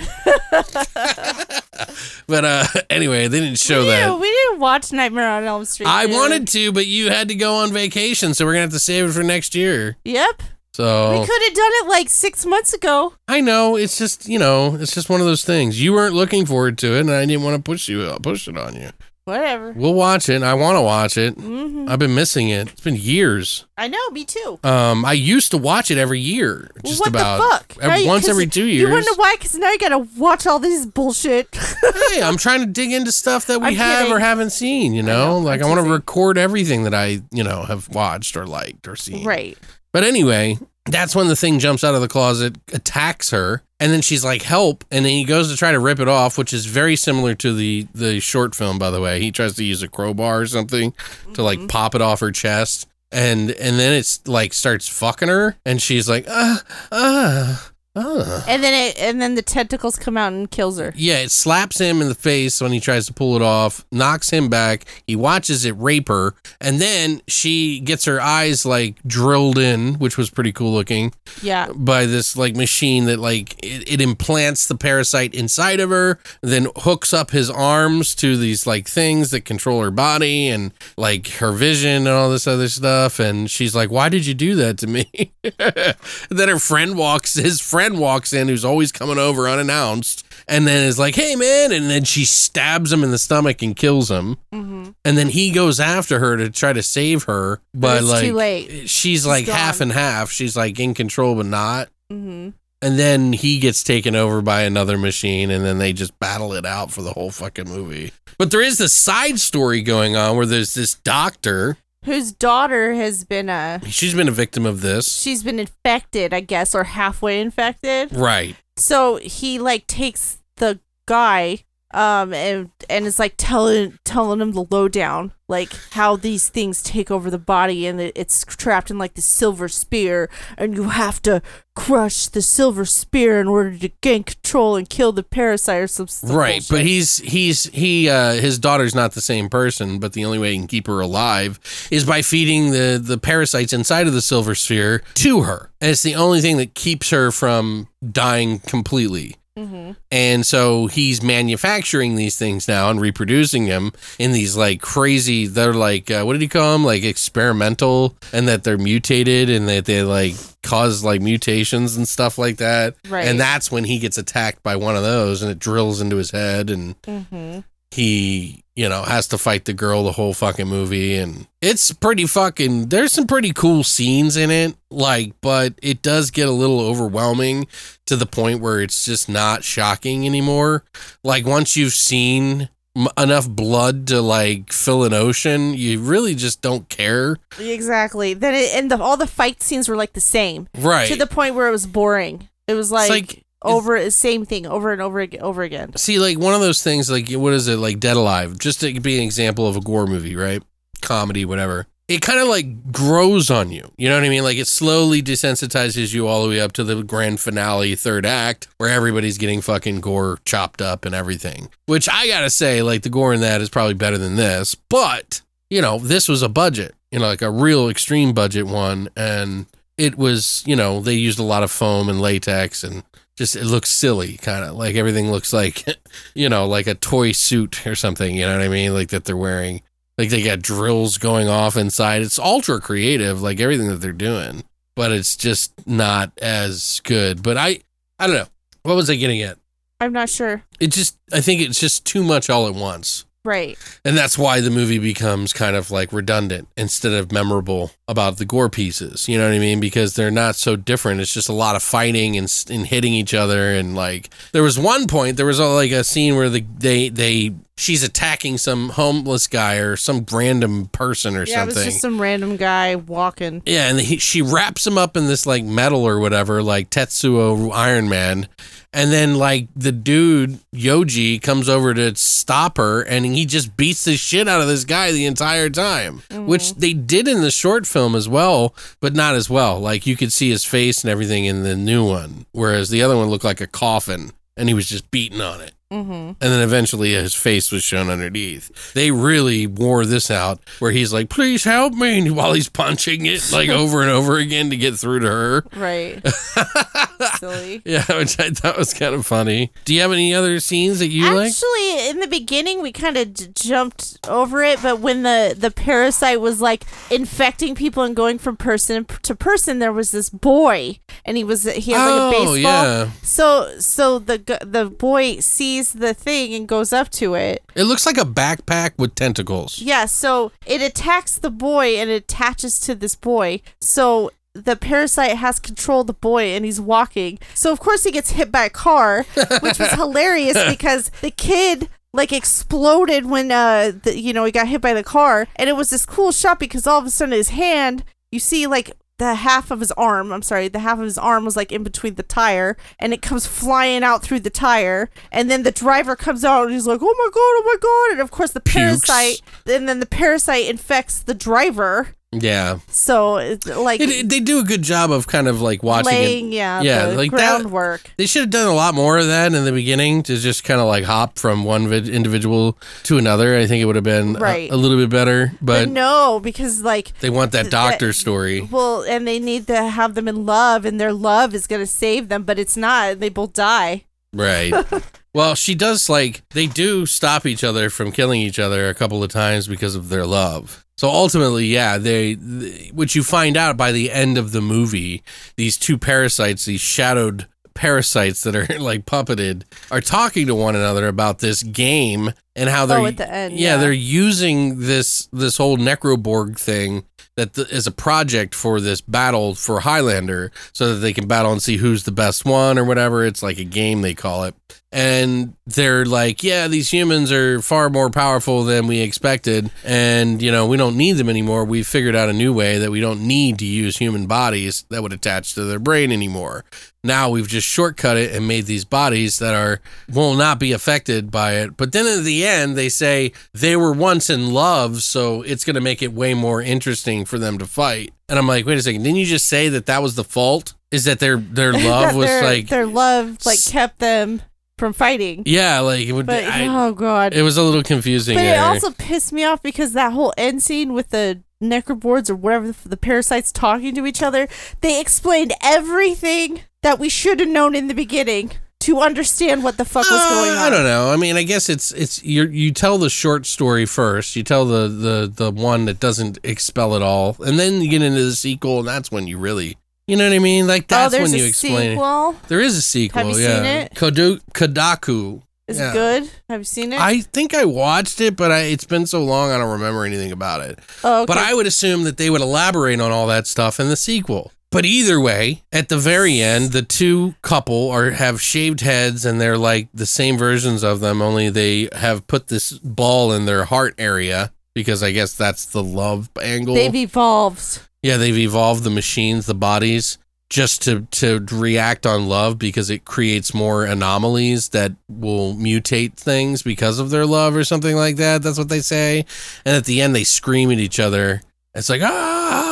but uh, anyway, they didn't show we that. Didn't, we didn't watch Nightmare on Elm Street. I did we? wanted to, but you had to go on vacation, so we're gonna have to save it for next year. Yep. So We could have done it like six months ago. I know it's just you know it's just one of those things. You weren't looking forward to it, and I didn't want to push you push it on you. Whatever. We'll watch it. I want to watch it. hmm I've been missing it. It's been years. I know. Me too. Um, I used to watch it every year, just what about the fuck? ev- Right? once every two years. You wonder why? Because now you gotta watch all this bullshit. hey, I'm trying to dig into stuff that we I'm have kidding. or haven't seen. You know, know, like I'm I want to record everything that I you know have watched or liked or seen. right. But anyway, that's when the thing jumps out of the closet, attacks her, and then she's like, "Help!" And then he goes to try to rip it off, which is very similar to the the short film, by the way. He tries to use a crowbar or something to like pop it off her chest. And and then it's like starts fucking her, and she's like, ah, ah, And then it, and then the tentacles come out and kills her. Yeah, it slaps him in the face when he tries to pull it off, knocks him back. He watches it rape her, and then she gets her eyes like drilled in, which was pretty cool looking, Yeah. by this like machine that like it, it implants the parasite inside of her, then hooks up his arms to these like things that control her body and like her vision and all this other stuff. And she's like, "Why did you do that to me?" then her friend walks, his friend walks in, who's always coming over unannounced, and then is like, "Hey man!" And then she stabs him in the stomach and kills him. hmm And then he goes after her to try to save her, but, it's like too late. she's like half gone. and half. She's like in control but not. hmm And then he gets taken over by another machine, and then they just battle it out for the whole fucking movie. But there is this side story going on where there's this doctor. Whose daughter has been a She's been a victim of this. she's been infected, I guess, or halfway infected. Right. So he like takes the guy um and and it's like telling telling him the lowdown like how these things take over the body and it- it's trapped in like the silver sphere and you have to crush the silver sphere in order to gain control and kill the parasite or some some Right, but he's he's he uh his daughter's not the same person, but the only way he can keep her alive is by feeding the the parasites inside of the silver sphere to her. And it's the only thing that keeps her from dying completely. Mhm. And so he's manufacturing these things now and reproducing them in these like crazy. They're like uh, what did he call them? Like experimental, and that they're mutated and that they like cause like mutations and stuff like that. Right. And that's when he gets attacked by one of those, and it drills into his head, and Mhm. He you know has to fight the girl the whole fucking movie, and it's pretty fucking. There's some pretty cool scenes in it, like, but it does get a little overwhelming to the point where it's just not shocking anymore. Like once you've seen m- enough blood to like fill an ocean, you really just don't care, exactly then it, and the, all the fight scenes were like the same right? to the point where it was boring it was like, like- over same thing over and over again over again See, like one of those things, like what is it, like Dead Alive? Just to be an example of a gore movie, right? Comedy, whatever. It kind of like grows on you. You know what I mean? Like it slowly desensitizes you all the way up to the grand finale, third act, where everybody's getting fucking gore chopped up and everything. Which I gotta say, like the gore in that is probably better than this. But you know, this was a budget, you know, like a real extreme budget one, and it was, you know, they used a lot of foam and latex and just it looks silly kind of like everything looks like you know like a toy suit or something you know what i mean like that they're wearing. Like they got drills going off inside. It's ultra creative like everything that they're doing but it's just not as good. But i i don't know. What was i getting at? I'm not sure. It just i think it's just too much all at once right and that's why the movie becomes kind of like redundant instead of memorable about the gore pieces. You know what I mean? Because they're not so different. It's just a lot of fighting and, and hitting each other. And like, there was one point, there was a, like a scene where the, they, they, she's attacking some homeless guy or some random person or yeah it was something. just some random guy walking Yeah, and he, she wraps him up in this like metal or whatever, like Tetsuo Iron Man. And then like the dude Yoji comes over to stop her and he just beats the shit out of this guy the entire time. Mm-hmm. Which they did in the short film as well, but not as well. Like you could see his face and everything in the new one, whereas the other one looked like a coffin and he was just beating on it. Mm-hmm. And then eventually his face was shown underneath. They really wore this out where he's like, please help me while he's punching it like over and over again to get through to her. right silly Yeah, which I thought was kind of funny. Do you have any other scenes that you like? Actually, in the beginning, we kind of j- jumped over it, but when the the parasite was like infecting people and going from person to person, there was this boy, and he was he had like a Oh, baseball. yeah. So so the the boy sees the thing and goes up to it. It looks like a backpack with tentacles. Yeah, so it attacks the boy and it attaches to this boy. So the parasite has control of the boy and he's walking. So of course he gets hit by a car, which was hilarious because the kid like exploded when uh the, you know he got hit by the car and it was this cool shot because all of a sudden his hand you see like the half of his arm, I'm sorry, the half of his arm was like in between the tire and it comes flying out through the tire. And then the driver comes out and he's like, oh my God, oh my God. And of course, the Pukes. parasite, and then the parasite infects the driver. Yeah. So it's like It, it- they do a good job of kind of like watching laying, it. yeah, Yeah, the like that- groundwork. They should have done a lot more of that in the beginning to just kind of like hop from one vid- individual to another. I think it would have been Right. a, little bit better, but but no, because like, they want that doctor that- story. well, and they need to have them in love, and their love is going to save them, but it's not. They both die. Right. well, she does like they do stop each other from killing each other a couple of times because of their love. So ultimately, yeah, they th- what you find out by the end of the movie, these two parasites, these shadowed parasites that are like puppeted are talking to one another about this game and how oh, they're Oh, at the end, yeah, yeah. they're using this this whole necroborg thing that th- is a project for this battle for Highlander so that they can battle and see who's the best one or whatever. It's like a game they call it. And they're like, yeah, these humans are far more powerful than we expected. And, you know, we don't need them anymore. We've figured out a new way that we don't need to use human bodies that would attach to their brain anymore. Now we've just shortcut it and made these bodies that are will not be affected by it. But then at the end they say they were once in love, so it's going to make it way more interesting for them to fight. And I'm like, wait a second, didn't you just say that that was the fault? Is that their their love was their, like their love like kept them from fighting. yeah, like it would. But I, oh god. it was a little confusing. But it there. also pissed me off because that whole end scene with the necroborgs or whatever the, the parasites talking to each other, they explained everything that we should have known in the beginning to understand what the fuck was going on. Uh, I don't know. I mean, I guess it's it's you you tell the short story first. You tell the the the one that doesn't expel it all, and then you get into the sequel, and that's when you really, you know what I mean? Like Oh, that's there's when you explain it. There is a sequel. Have you yeah. seen it? Kodu- Kodoku. Is Yeah. it good? Have you seen it? I think I watched it, but I, it's been so long I don't remember anything about it. oh, okay. But I would assume that they would elaborate on all that stuff in the sequel. But either way, at the very end, the two couple are have shaved heads and they're like the same versions of them, only they have put this ball in their heart area because I guess that's the love angle. They've evolved. yeah, they've evolved the machines, the bodies, just to to react on love because it creates more anomalies that will mutate things because of their love or something like that. That's what they say. And at the end, they scream at each other. It's like ah,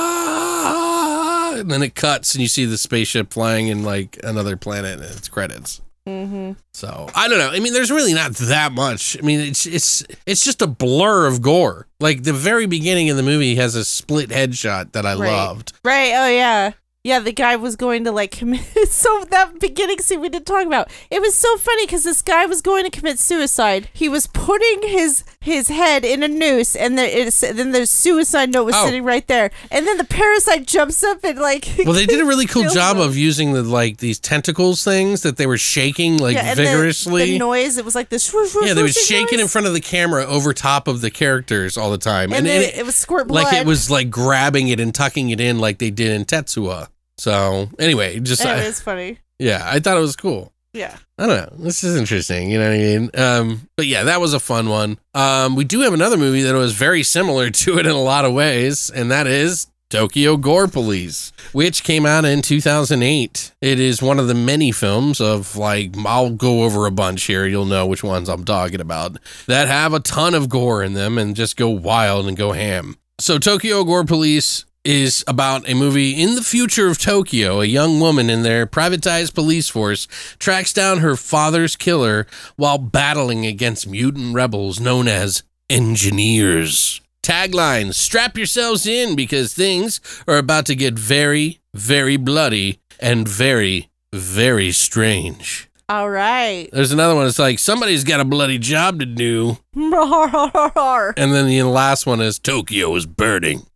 and then it cuts and you see the spaceship flying in like another planet and it's credits. Mm-hmm. So I don't know. I mean, there's really not that much. I mean, it's it's it's just a blur of gore. Like the very beginning of the movie has a split headshot that I Right. loved. Right. Oh yeah. Yeah, the guy was going to like commit. So that beginning scene we didn't talk about. It was so funny because this guy was going to commit suicide. He was putting his his head in a noose, and there is then the suicide note was Oh. sitting right there. And then the parasite jumps up and like. Well, they did a really cool job him. of using the like these tentacles things that they were shaking like yeah, and the- vigorously. The, noise. It was like this. Swoosh, swoosh, yeah, they were shaking in front of the camera over top of the characters all the time, and, and, and it, was squirt blood. like it was like grabbing it and tucking it in like they did in Tetsuo. So anyway, just Anyway, I- it's funny. yeah, I thought it was cool. Yeah. I don't know. This is interesting. You know what I mean? Um, but yeah, that was a fun one. Um, we do have another movie that was very similar to it in a lot of ways, and that is Tokyo Gore Police, which came out in 2008. It is one of the many films of like, I'll go over a bunch here. You'll know which ones I'm talking about that have a ton of gore in them and just go wild and go ham. So, Tokyo Gore Police is about a movie in the future of Tokyo. A young woman in their privatized police force tracks down her father's killer while battling against mutant rebels known as engineers. Tagline Strap yourselves in because things are about to get very, very bloody and very, very strange. All right. There's another one. It's like somebody's got a bloody job to do. And then the last one is Tokyo is burning.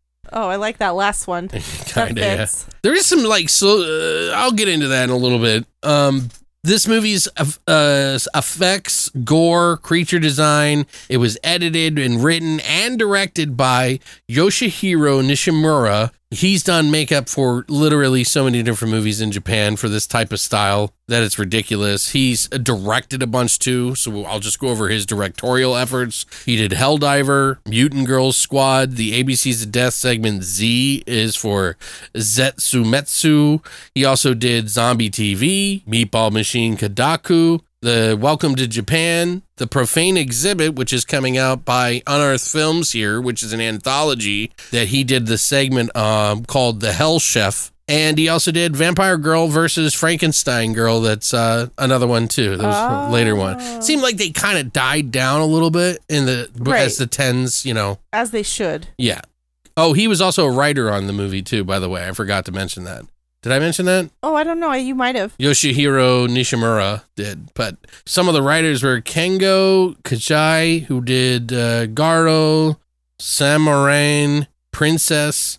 I like that last one. Kind of, yeah. There is some like so. Uh, I'll get into that in a little bit. Um, this movie's uh, effects, gore, creature design. It was edited and written and directed by Yoshihiro Nishimura. He's done makeup for literally so many different movies in Japan for this type of style that it's ridiculous. He's directed a bunch too, so I'll just go over his directorial efforts. He did Helldriver, Mutant Girls Squad, the ABC's of Death segment Z is for Zetsumetsu. He also did Zombie TV, Meatball Machine Kodoku, the Welcome to Japan, the Profane Exhibit, which is coming out by Unearthed Films here, which is an anthology that he did the segment um, called The Hell Chef. And he also did Vampire Girl versus Frankenstein Girl. That's uh, another one too. That was a later one. Seemed like they kind of died down a little bit in the Right. as the tens, you know. As they should. Yeah. Oh, he was also a writer on the movie too. By the way, I forgot to mention that. Did I mention that? Oh, I don't know. You might have. Yoshihiro Nishimura did, but some of the writers were Kengo Kaji, who did uh, Garo, Samurai, Princess.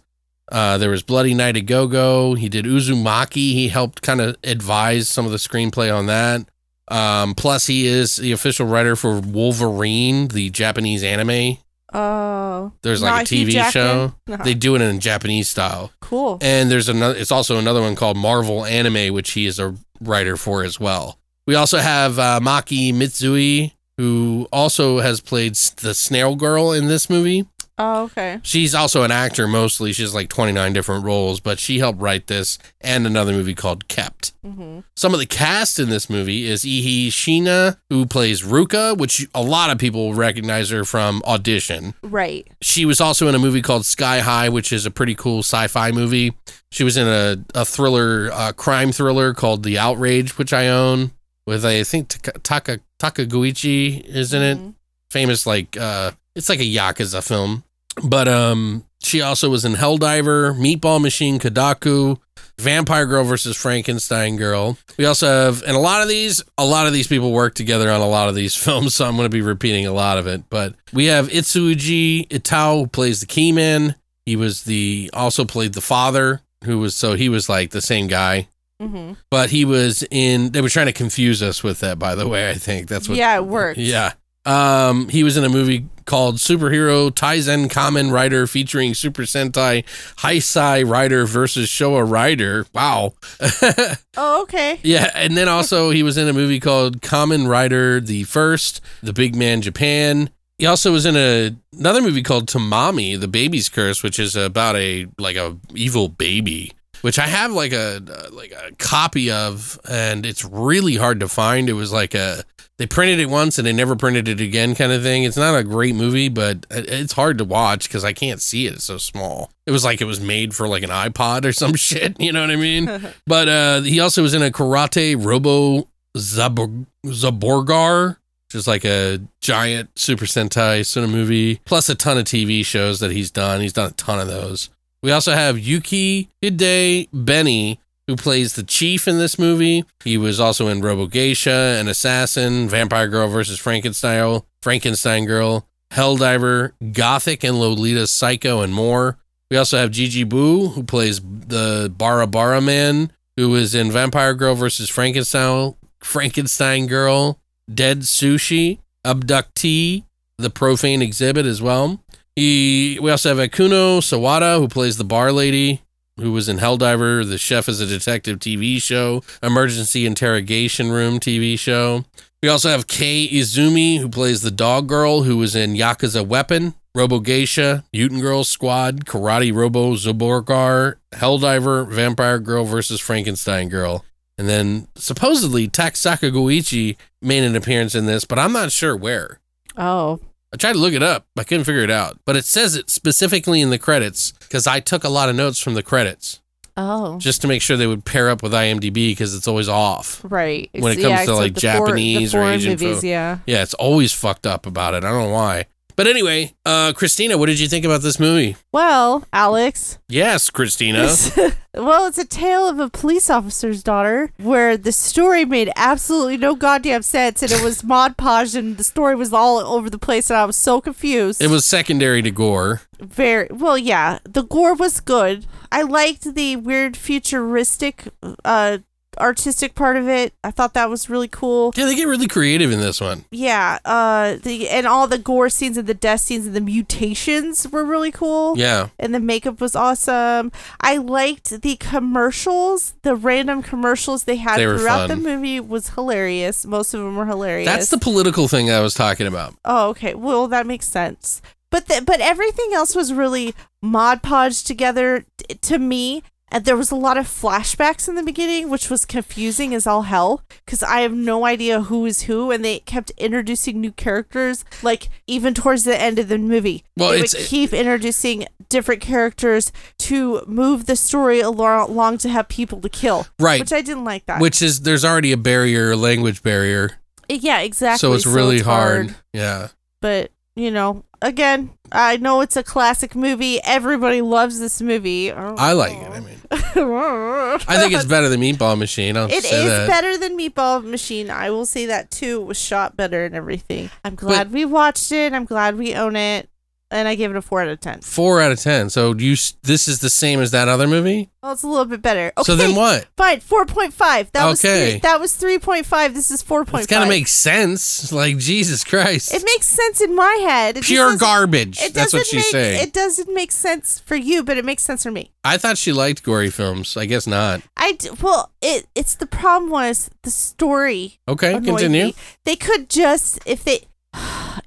Uh, there was Bloody Night at Go Go. He did Uzumaki. He helped kind of advise some of the screenplay on that. Um, plus, he is the official writer for Wolverine, the Japanese anime. Oh. There's like a TV Jackman? show. No. They do it in Japanese style. cool. And there's another. It's also another one called Marvel Anime, which he is a writer for as well. We also have uh, Maki Mitsui, who also has played the Snail Girl in this movie. Oh, okay. She's also an actor mostly. She has like 29 different roles, but she helped write this and another movie called Kept. hmm Some of the cast in this movie is Eihi Shiina, who plays Ruka, which a lot of people recognize her from Audition. Right. She was also in a movie called Sky High, which is a pretty cool sci fi movie. She was in a, a thriller, uh, crime thriller called The Outrage, which I own, with I think Taka, Taka, Takaguchi is in it famous like uh it's like a yakuza film. But um she also was in helldriver meatball machine kodoku vampire girl versus frankenstein girl. We also have and a lot of these a lot of these people work together on a lot of these films so i'm going to be repeating a lot of it. But we have itsuji itao who plays the key man he was the also played the father who was so he was like the same guy. Hmm but he was in they were trying to confuse us with that by the way i think. That's what Yeah, it worked. yeah. Um, he was in a movie called Superhero Taisen Kamen Rider featuring Super Sentai Heisei Rider versus Showa Rider. Wow. Oh, okay. yeah, and then also he was in a movie called Kamen Rider the First, The Big Man Japan. He also was in a another movie called Tamami, The Baby's Curse, which is about a like a evil baby, which I have like a like a copy of, and it's really hard to find. It was like a they printed it once and they never printed it again kind of thing. It's not a great movie, but it's hard to watch because I can't see it. It's so small. It was like it was made for like an iPod or some shit. You know what I mean? But uh, he also was in a Karate Robo Zabor- Zaborgar, which is like a giant Super Sentai sort of movie, plus a ton of TV shows that he's done. He's done a ton of those. We also have Yuki Hide Benny, who plays the chief in this movie. He was also in Robo Geisha, An Assassin, Vampire Girl versus Frankenstein, Frankenstein Girl, Helldriver, Gothic and Lolita Psycho, and more. We also have Jiji Bu, who plays the Bara Bara Man, who was in Vampire Girl versus Frankenstein, Frankenstein Girl, Dead Sushi, Abductee, The Profane Exhibit as well. He, we also have Ikuko Sawada, who plays the bar lady, who was in Helldriver, The Chef is a Detective TV show, Emergency Interrogation Room TV show. We also have Cay Izumi, who plays the dog girl, who was in Yakuza Weapon, Robo Geisha, Mutant Girl Squad, Karate Robo Zaborgar, Helldiver, Vampire Girl versus Frankenstein Girl. And then supposedly Tak Sakaguchi made an appearance in this, but I'm not sure where. Oh. I tried to look it up. I couldn't figure it out. But it says it specifically in the credits because I took a lot of notes from the credits Oh. just to make sure they would pair up with IMDb because it's always off. Right. When it comes to, except like, Japanese or Asian movies, yeah. Yeah, it's always fucked up about it. I don't know why. But anyway, uh, Christina, what did you think about this movie? Well, Alex. Yes, Christina. well, it's a tale of a police officer's daughter where the story made absolutely no goddamn sense and it was mod podged and the story was all over the place and I was so confused. It was secondary to gore. very well, yeah. The gore was good. I liked the weird futuristic uh artistic part of it. I thought that was really cool. Yeah, they get really creative in this one. Yeah, uh the and all the gore scenes and the death scenes and the mutations were really cool. Yeah. and the makeup was awesome. I liked the commercials, the random commercials they had They throughout fun. the movie was hilarious. Most of them were hilarious. That's the political thing I was talking about. Oh, okay. Well, that makes sense. But the, but everything else was really mod podged together t- to me. And there was a lot of flashbacks in the beginning, which was confusing as all hell because I have no idea who is who, and they kept introducing new characters. Like even towards the end of the movie, Well, they it's- would keep introducing different characters to move the story along, to have people to kill. Right. Which I didn't like that. Which is there's already a barrier, a language barrier. yeah, exactly. So it's really hard. Yeah. but you know, again, I know it's a classic movie. Everybody loves this movie. I like it. I mean, I think it's better than Meatball Machine. I'll It is that. better than Meatball Machine. I will say that too. It was shot better and everything. I'm glad we watched it. I'm glad we own it. And I gave it a four out of ten. Four out of ten. So you, this is the same as that other movie. Well, it's a little bit better. Okay, So then what? Fine, four point five. That was Okay. three, that was three point five. This is four It's point gotta five. make sense. Like Jesus Christ, It makes sense in my head. It pure garbage. That's what she's make, saying. It doesn't make sense for you, but it makes sense for me. I thought she liked gory films. I guess not. I d- well, it it's the problem was the story. Okay, continue. me. They could just if they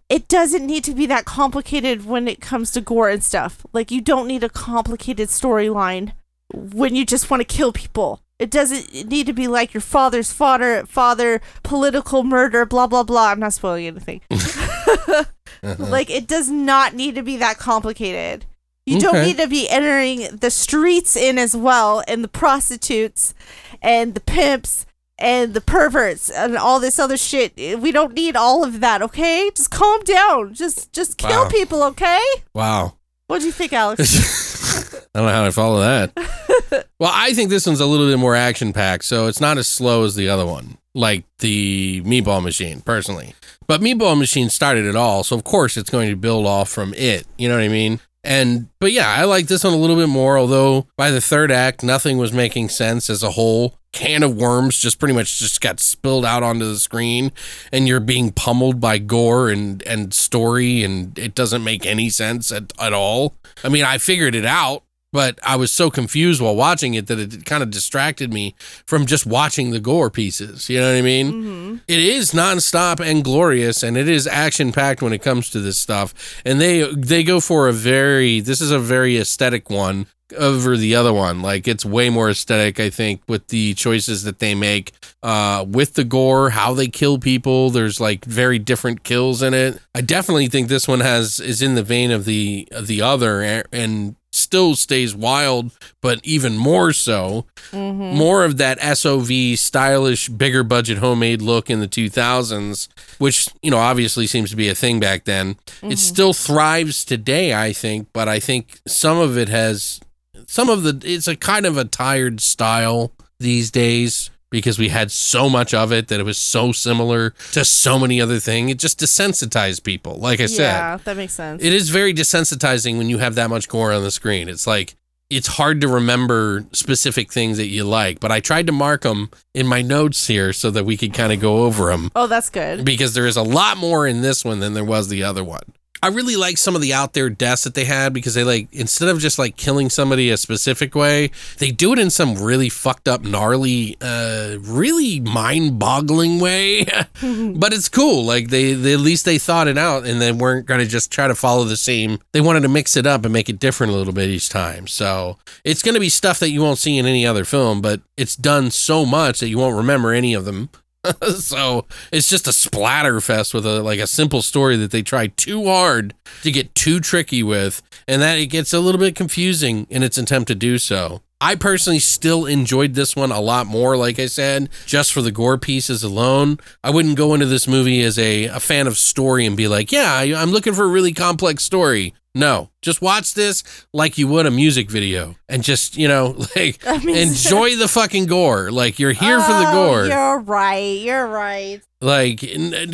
it doesn't need to be that complicated when it comes to gore and stuff. Like you don't need a complicated storyline when you just want to kill people. It doesn't need to be like your father's father, father, political murder, blah blah blah. I'm not spoiling anything. Uh-huh. Like it does not need to be that complicated. You don't Okay. need to be entering the streets in as well, and the prostitutes, and the pimps, and the perverts, and all this other shit. We don't need all of that, okay? Just calm down. Just just kill Wow. people, okay? Wow. What do you think, Alex? I don't know how to follow that. well, I think this one's a little bit more action packed, so it's not as slow as the other one, like the Meatball Machine, personally. But Meatball Machine started it all, so of course it's going to build off from it. You know what I mean? And but yeah, I like this one a little bit more. Although by the third act, nothing was making sense as a whole. Can of worms just pretty much just got spilled out onto the screen, and you're being pummeled by gore and and story, and it doesn't make any sense at, at all. I mean, I figured it out, but I was so confused while watching it that it kind of distracted me from just watching the gore pieces. You know what I mean? Mm-hmm. It is nonstop and glorious, and it is action packed when it comes to this stuff. And they they go for a very this is a very aesthetic one over the other one. Like it's way more aesthetic, I think, with the choices that they make uh, with the gore, how they kill people. There's like very different kills in it. I definitely think this one has is in the vein of the of the other and, and still stays wild, but even more so Mm-hmm. more of that SOV stylish, bigger budget homemade look in the 2000s, which, you know, obviously seems to be a thing back then. It still thrives today, I think, but I think some of it has some of the it's a kind of a tired style these days because we had so much of it that it was so similar to so many other things. It just desensitized people. Like I said, yeah, that makes sense. it is very desensitizing when you have that much gore on the screen. It's like it's hard to remember specific things that you like, but I tried to mark them in my notes here so that we could kind of go over them oh, that's good. because there is a lot more in this one than there was the other one. I really like some of the out there deaths that they had because they like instead of just like killing somebody a specific way, they do it in some really fucked up, gnarly, uh, really mind-boggling way. but it's cool. Like they, they at least they thought it out and they weren't going to just try to follow the same. They wanted to mix it up and make it different a little bit each time. So it's going to be stuff that you won't see in any other film, but it's done so much that you won't remember any of them. so it's just a splatter fest with a like a simple story that they try too hard to get too tricky with and that it gets a little bit confusing in its attempt to do so i personally still enjoyed this one a lot more like i said just for the gore pieces alone. I wouldn't go into this movie as a, a fan of story and be like yeah I, i'm looking for a really complex story. No just watch this like you would a music video and just you know like enjoy the fucking gore. Like you're here for the Oh, gore. You're right. You're right. Like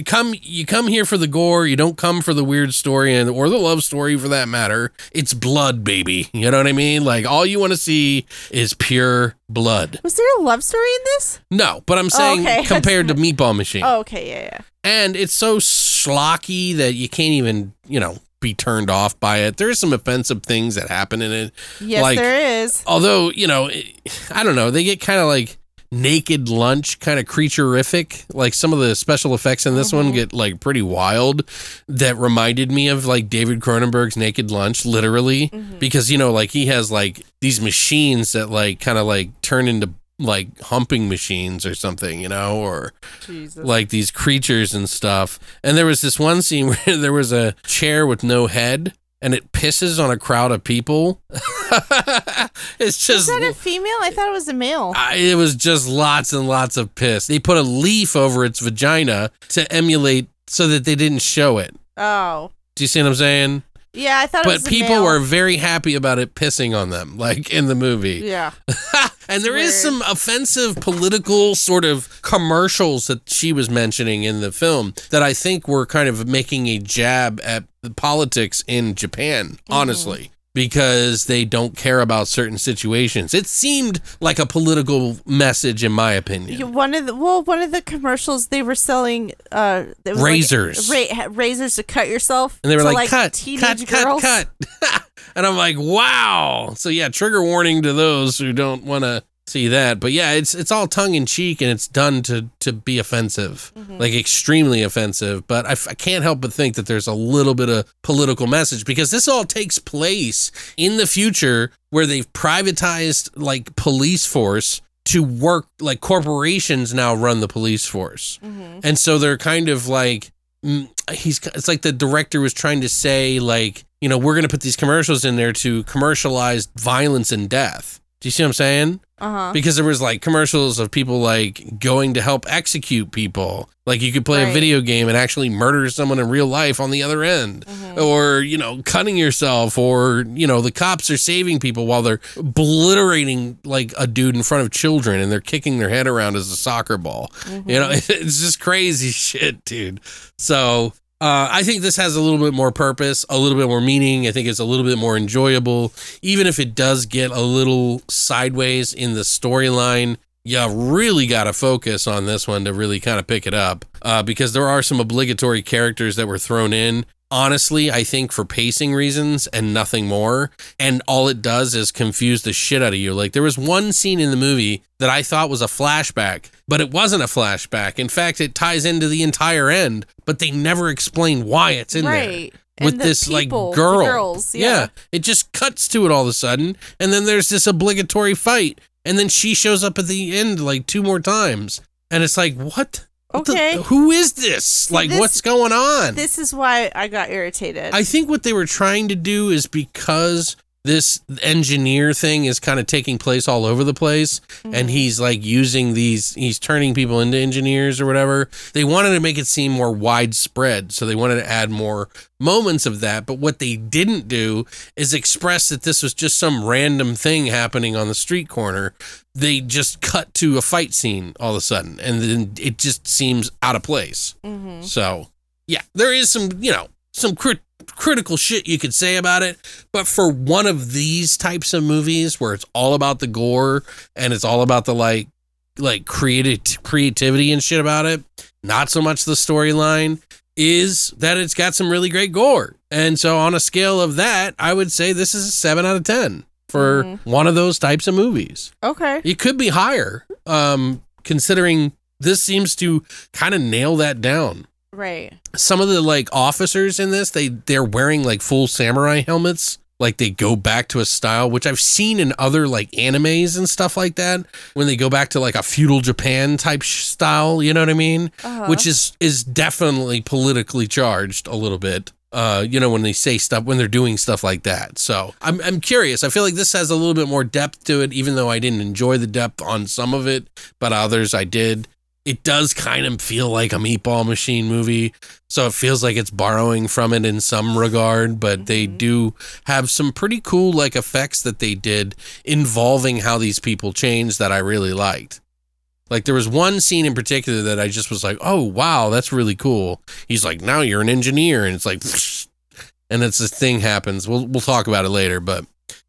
come you come here for the gore you don't come for the weird story and or the love story for that matter it's blood baby you know what i mean like all you want to see is pure blood Was there a love story in this? no but i'm oh, saying okay. compared to meatball machine Oh, okay. Yeah, yeah. and it's so schlocky that you can't even you know be turned off by it there's some offensive things that happen in it Yes, Like- there is. although you know i don't know they get kind of like naked lunch kind of creatureific like some of the special effects in this one mm-hmm. get like pretty wild that reminded me of like david cronenberg's naked lunch literally. Mm-hmm. Because you know like he has like these machines that like kind of like turn into like humping machines or something you know or Jesus. like these creatures and stuff. And there was this one scene where there was a chair with no head and it pisses on a crowd of people. it's Is just that a female? I thought it was a male. I- it was just lots and lots of piss. They put a leaf over its vagina to emulate so that they didn't show it. Oh. Do you see what I'm saying? Yeah, I thought it was But people were very happy about it pissing on them, like in the movie. Yeah. and there is weird. some offensive political sort of commercials that she was mentioning in the film that I think were kind of making a jab at the politics in Japan, mm-hmm. honestly. Because they don't care about certain situations. It seemed like a political message, in my opinion. One of the well, one of the commercials they were selling uh was like Razors. ra- razors to cut yourself, and they were to, like, cut, teenage cut, girls. cut, cut. and I'm like, wow. So, yeah, trigger warning to those who don't want to see that. But yeah, it's it's all tongue in cheek and it's done to to be offensive, like extremely offensive. But I, I can't help but think that there's a little bit of political message because this all takes place in the future where they've privatized like police force to work like corporations now run the police force. And so they're kind of like mm, he's it's like the director was trying to say like, you know, we're going to put these commercials in there to commercialize violence and death. Do you see what I'm saying? Uh huh. Because there was like commercials of people like going to help execute people. Like you could play a video game and actually murder someone in real life on the other end. Or, you know, cutting yourself or, you know, the cops are saving people while they're obliterating like a dude in front of children and they're kicking their head around as a soccer ball. You know, it's just crazy shit, dude. So uh, I think this has a little bit more purpose, a little bit more meaning. I think it's a little bit more enjoyable, even if it does get a little sideways in the storyline. You really got to focus on this one to really kind of pick it up uh, because there are some obligatory characters that were thrown in. Honestly, I think for pacing reasons and nothing more. And all it does is confuse the shit out of you. Like there was one scene in the movie that I thought was a flashback, but it wasn't a flashback. In fact, it ties into the entire end, but they never explain why it's in Right. there. And With the this people, like girl, girls, yeah. it just cuts to it all of a sudden, and then there's this obligatory fight, and then she shows up at the end like two more times, and it's like, what? What the- Okay. who is this? like, this- what's going on? This is why I got irritated. I think what they were trying to do is because this engineer thing is kind of taking place all over the place and mm-hmm. he's like using these he's turning people into engineers or whatever. They wanted to make it seem more widespread so they wanted to add more moments of that but what they didn't do is express that this was just some random thing happening on the street corner. They just cut to a fight scene all of a sudden and then it just seems out of place. Mm-hmm. So yeah, there is some, you know, some crit- critical shit you could say about it, but for one of these types of movies where it's all about the gore and it's all about the like like creative creativity and shit about it, not so much the storyline is that it's got some really great gore. And so on a scale of that, I would say this is a 7 out of 10 for one of those types of movies. okay. It could be higher um considering this seems to kind of nail that down Right. some of the like officers in this they they're wearing like full samurai helmets like they go back to a style which i've seen in other like animes and stuff like that when they go back to like a feudal japan type sh- style you know what i mean Uh-huh. which is is definitely politically charged a little bit uh, you know, when they say stuff, when they're doing stuff like that. So I'm, I'm curious. I feel like this has a little bit more depth to it, even though I didn't enjoy the depth on some of it, but others I did. It does kind of feel like a meatball machine movie. So it feels like it's borrowing from it in some regard, but they mm-hmm. do have some pretty cool like effects that they did involving how these people change that I really liked. Like there was one scene in particular that I just was like, "Oh wow, that's really cool." He's like, "Now you're an engineer," and it's like, and it's this thing happens. We'll we'll talk about it later, but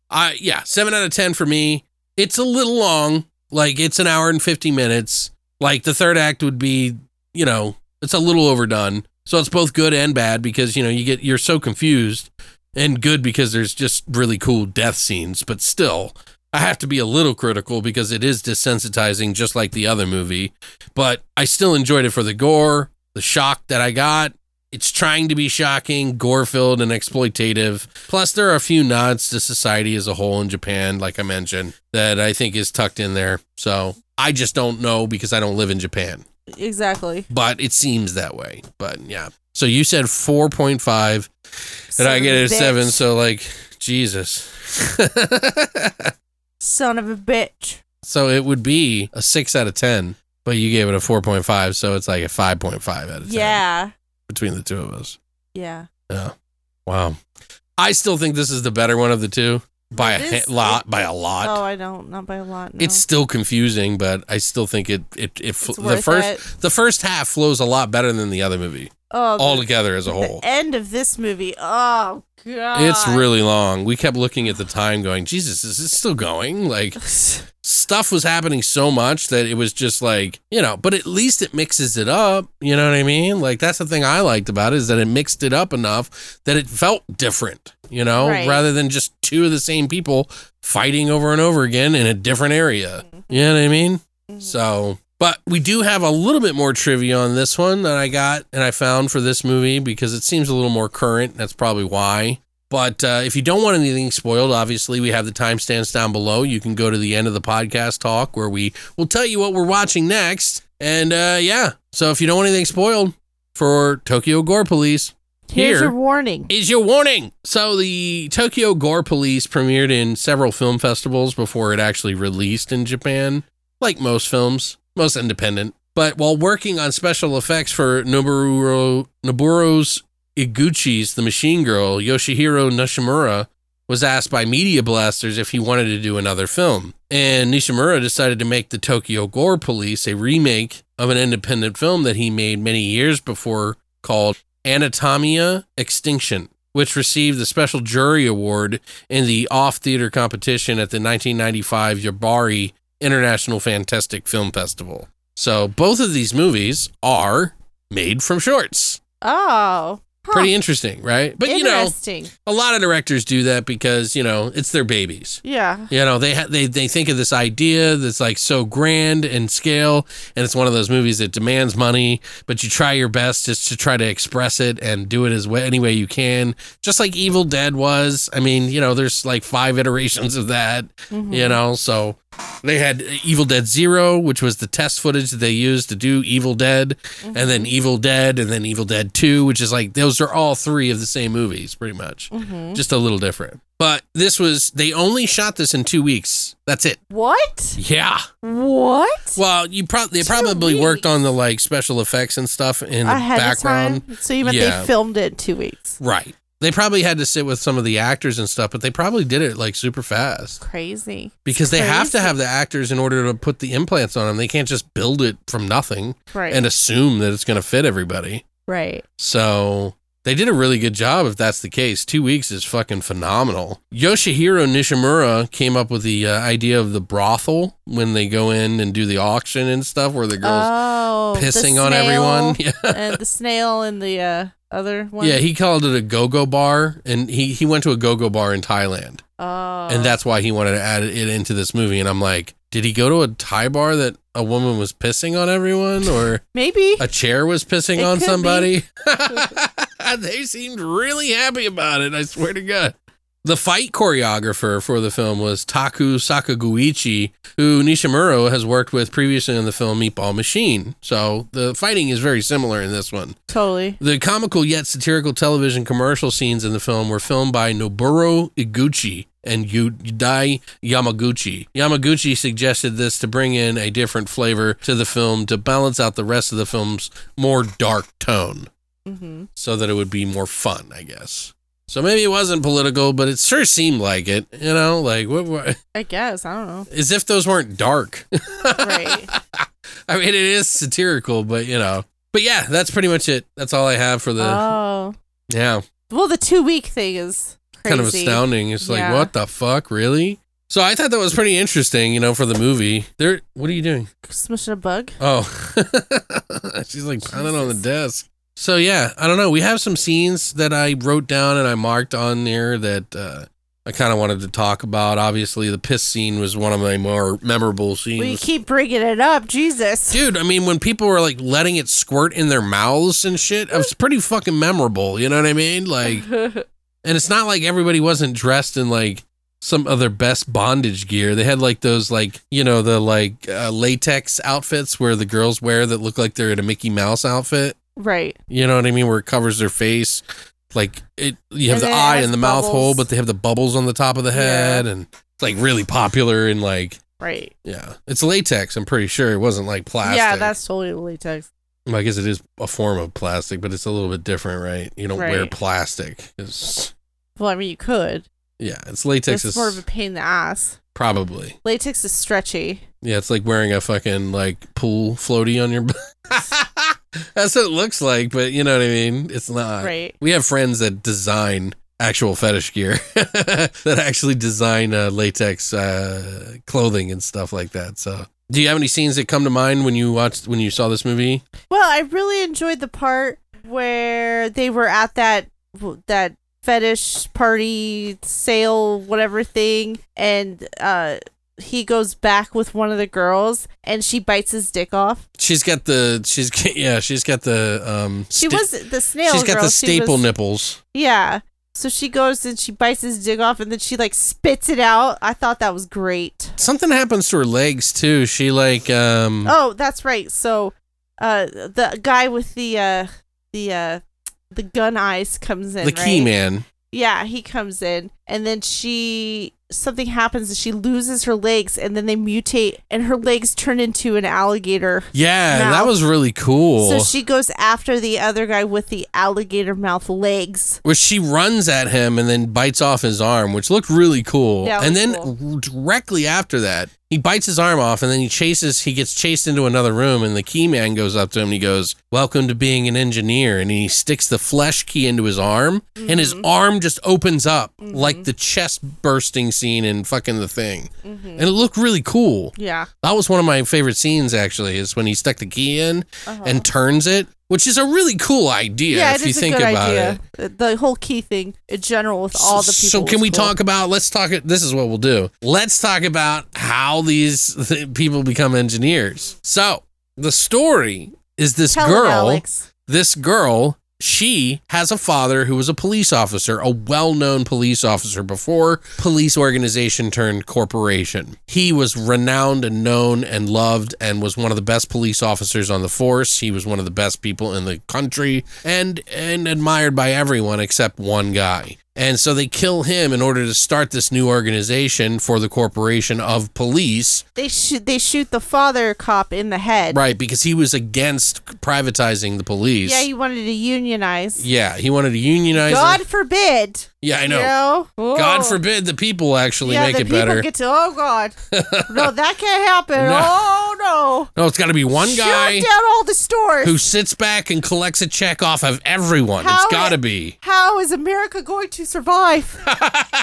I yeah, seven out of ten for me. It's a little long, like it's an hour and fifty minutes. Like the third act would be, you know, it's a little overdone. So it's both good and bad because you know you get you're so confused, and good because there's just really cool death scenes, but still. I have to be a little critical because it is desensitizing, just like the other movie. But I still enjoyed it for the gore, the shock that I got. It's trying to be shocking, gore filled, and exploitative. Plus, there are a few nods to society as a whole in Japan, like I mentioned, that I think is tucked in there. So I just don't know because I don't live in Japan, Exactly. but it seems that way. But yeah. So you said 4.5, and I get it a Son 7. So, like, Jesus. Son of a bitch. So it would be a six out of ten, but you gave it a four point five, so it's like a five point five out of ten Yeah. between the two of us. Yeah. Yeah. Wow. I still think this is the better one of the two by a This- ha- lot. By a lot. Oh, I don't. Not by a lot. No. It's still confusing, but I still think it it it fl- the first it. the first half flows a lot better than the other movie. Oh, all together as a whole. end of this movie. Oh god. It's really long. We kept looking at the time going, Jesus, is this still going? Like stuff was happening so much that it was just like, you know, but at least it mixes it up. You know what I mean? Like that's the thing I liked about it is that it mixed it up enough that it felt different, you know, Right. rather than just two of the same people fighting over and over again in a different area. Mm-hmm. You know what I mean? Mm-hmm. So, but we do have a little bit more trivia on this one that I got and I found for this movie because it seems a little more current. That's probably why. But uh, if you don't want anything spoiled, obviously we have the timestamps down below. You can go to the end of the podcast talk where we will tell you what we're watching next. And uh, yeah, so if you don't want anything spoiled for Tokyo Gore Police, Here's here your warning. is your warning. So the Tokyo Gore Police premiered in several film festivals before it actually released in Japan, like most films, most independent. But while working on special effects for Noboru Noburo's Iguchi's The Machine Girl, Yoshihiro Nishimura was asked by Media Blasters if he wanted to do another film. And Nishimura decided to make the Tokyo Gore Police a remake of an independent film that he made many years before called Anatomia Extinction, which received the special jury award in the off theater competition at the 1995 Yubari International Fantastic Film Festival. So both of these movies are made from shorts. Oh. Huh. Pretty interesting, right? But you know, a lot of directors do that because, you know, it's their babies. Yeah. You know, they ha- they they think of this idea that's like so grand and scale, and it's one of those movies that demands money, but you try your best just to try to express it and do it as way, any way you can. Just like Evil Dead was. I mean, you know, there's like five iterations of that. Mm-hmm. You know, so they had Evil Dead Zero, which was the test footage that they used to do Evil Dead, and then mm-hmm. Evil Dead, and then Evil Dead Two, which is like those are all three of the same movies, pretty much, mm-hmm. just a little different. But this was they only shot this in two weeks. That's it. What? Yeah. What? Well, you probably they Two probably worked on the like special effects and stuff in the Ahead background. of time. So you meant Yeah. they filmed it in two weeks. Right. They probably had to sit with some of the actors and stuff, but they probably did it like super fast Crazy. because they have to have the actors in order to put the implants on them. They can't just build it from nothing Right. and assume that it's going to fit everybody. right. So they did a really good job if that's the case. Two weeks is fucking phenomenal. Yoshihiro Nishimura came up with the uh, idea of the brothel when they go in and do the auction and stuff where the girls oh, the pissing on everyone. Yeah. and the snail and the uh, other one. Yeah, he called it a go-go bar and he, he went to a go-go bar in Thailand. Oh. and that's why he wanted to add it into this movie and I'm like, did he go to a Thai bar that a woman was pissing on everyone or maybe. a chair was pissing It on somebody. they seemed really happy about it. I swear to God. The fight choreographer for the film was Taku Sakaguchi, who Nishimura has worked with previously in the film Meatball Machine. So the fighting is very similar in this one. totally. The comical yet satirical television commercial scenes in the film were filmed by Noboru Iguchi and Yudai Yamaguchi. Yamaguchi suggested this to bring in a different flavor to the film to balance out the rest of the film's more dark tone hmm so that it would be more fun, I guess. So maybe it wasn't political, but it sure seemed like it, you know, like what, what I guess. I don't know. as if those weren't dark. Right. I mean, it is satirical, but you know. But yeah, that's pretty much it. That's all I have for the oh. yeah. Well, the two week thing is crazy. kind of astounding. It's like, Yeah. what the fuck, really? So I thought that was pretty interesting, you know, for the movie. There, what are you doing? Smushing a bug. Oh, she's like pounding on the desk. So yeah, I don't know. We have some scenes that I wrote down and I marked on there that uh, I kind of wanted to talk about. Obviously, the piss scene was one of my more memorable scenes. We keep bringing it up. Jesus. Dude, I mean, when people were like letting it squirt in their mouths and shit, it was pretty fucking memorable. You know what I mean? Like, and it's not like everybody wasn't dressed in like some other best bondage gear. They had like those like you know the like uh, latex outfits where the girls wear that look like they're in a Mickey Mouse outfit. Right. You know what I mean? Where it covers their face. Like it, you have And the eye and the mouth hole, but they have the bubbles on the top of the head, and it's like really popular and like Right. yeah, it's latex. I'm pretty sure it wasn't like plastic. Yeah, that's totally latex. I guess it is a form of plastic, but it's a little bit different, right? You don't wear plastic. It's, Well, I mean, you could. yeah, it's latex. It's is more of a pain in the ass. probably. Latex is stretchy. Yeah, it's like wearing a fucking like pool floaty on your. That's what it looks like, but you know what I mean? It's not. Right. We have friends that design actual fetish gear that actually design uh, latex uh, clothing and stuff like that. So, do you have any scenes that come to mind when you watched when you saw this movie? Well, I really enjoyed the part where they were at that that fetish party sale whatever thing and uh he goes back with one of the girls and she bites his dick off. She's got the she's yeah she's got the um She was the snail she's got girl. the staple was- nipples. Yeah. So she goes and she bites his dick off and then she like spits it out. I thought that was great. Something happens to her legs too. She like um Oh, that's right. So uh the guy with the uh the uh the gun eyes comes in. the key right? man. Yeah, he comes in and then she something happens and she loses her legs and then they mutate and her legs turn into an alligator. Yeah, that was really cool. So she goes after the other guy with the alligator mouth legs. where she runs at him and then bites off his arm, which looked really cool. Yeah, and then cool. directly after that, he bites his arm off and then he chases, he gets chased into another room and the key man goes up to him and he goes, Welcome to being an engineer. And he sticks the flesh key into his arm and his Mm-hmm. arm just opens up like the chest bursting scene in fucking the thing. Mm-hmm. And it looked really cool. Yeah. That was one of my favorite scenes actually, is when he stuck the key in and turns it, which is a really cool idea. Yeah, if it you think a good about idea. it. The whole key thing in general with all the people. So can we cool. talk about? Let's talk. This is what we'll do. Let's talk about how these people become engineers. So the story is this Tell girl. This girl. She has a father who was a police officer, a well-known police officer before police organization turned corporation. He was renowned and known and loved and was one of the best police officers on the force. He was one of the best people in the country and and admired by everyone except one guy. And so they kill him in order to start this new organization for the corporation of police. They shoot. They shoot the father cop in the head. Right, because he was against privatizing the police. Yeah, he wanted to unionize. Yeah, he wanted to unionize. God it. forbid. Yeah, I know. You know? God forbid the people actually yeah, make the it people better. get to. Oh God, no, that can't happen. No. Oh no. no, it's got to be one guy Shut down all the stores. who sits back and collects a check off of everyone. How it's got to be. How is America going to survive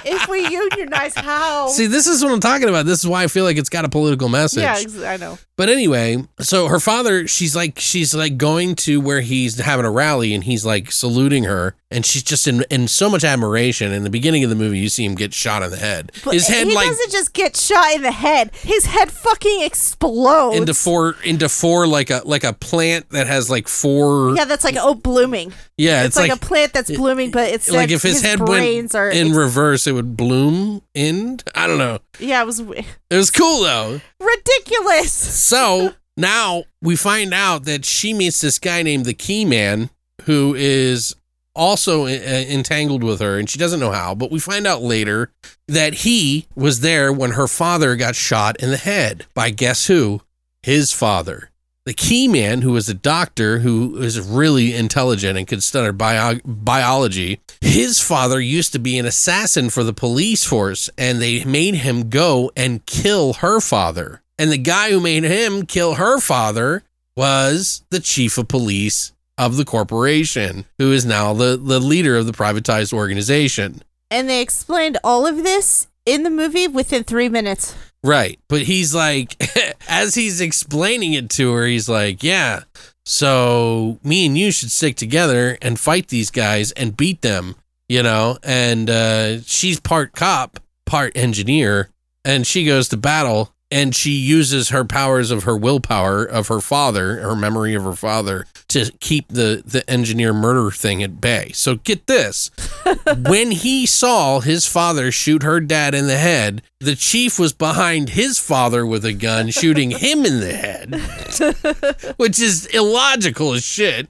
if we unionize? How? See, this is what I'm talking about. This is why I feel like it's got a political message. yeah, ex- I know. But anyway, so her father, she's like, she's like going to where he's having a rally and he's like saluting her. And she's just in, in so much admiration. In the beginning of the movie, you see him get shot in the head. But His head he like doesn't just get shot in the head. His head fucking explodes. into four, into four, like a, like a plant that has like four. yeah, that's like oh blooming. Yeah, It's, like, a plant that's blooming, but it's like if his, head brains went are in ex- reverse, it would bloom in. I don't know. yeah, it was It was cool though. ridiculous. So now we find out that she meets this guy named the Key Man, who is also uh, entangled with her, and she doesn't know how. But we find out later that he was there when her father got shot in the head by guess who? His father. The key man, who was a doctor who is really intelligent and could study bio- biology, his father used to be an assassin for the police force, and they made him go and kill her father. And the guy who made him kill her father was the chief of police of the corporation, who is now the, the leader of the privatized organization. And they explained all of this in the movie within three minutes. Right. But he's like, as he's explaining it to her, he's like, yeah, so me and you should stick together and fight these guys and beat them, you know? And uh, she's part cop, part engineer, and she goes to battle and she uses her powers of her willpower of her father, her memory of her father, to keep the, the engineer murder thing at bay. So get this when he saw his father shoot her dad in the head, the chief was behind his father with a gun, shooting him in the head, which is illogical as shit.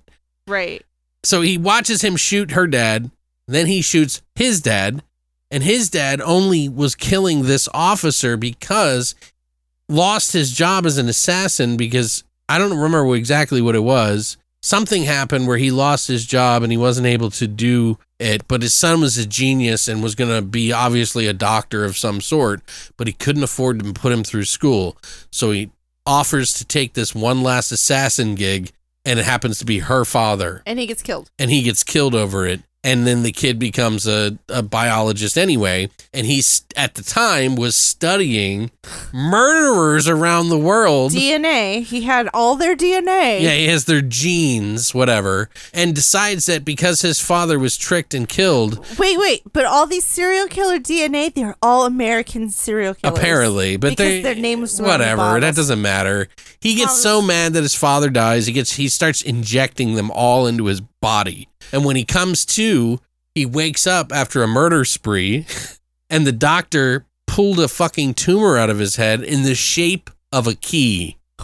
Right. So he watches him shoot her dad, then he shoots his dad, and his dad only was killing this officer because lost his job as an assassin because I don't remember exactly what it was. Something happened where he lost his job and he wasn't able to do it, but his son was a genius and was going to be obviously a doctor of some sort, but he couldn't afford to put him through school. So he offers to take this one last assassin gig and it happens to be her father, And he gets killed. and he gets killed over it. And then the kid becomes a, a biologist anyway. And he's at the time was studying murderers around the world. DNA. He had all their DNA. Yeah, he has their genes, whatever, and decides that because his father was tricked and killed, Wait, wait. But all these serial killer DNA, they're all American serial killers. apparently, but because they their names were on the whatever. That doesn't matter. He gets so mad that his father dies. He gets he starts injecting them all into his body, and when he comes to, he wakes up after a murder spree, and the doctor pulled a fucking tumor out of his head in the shape of a key.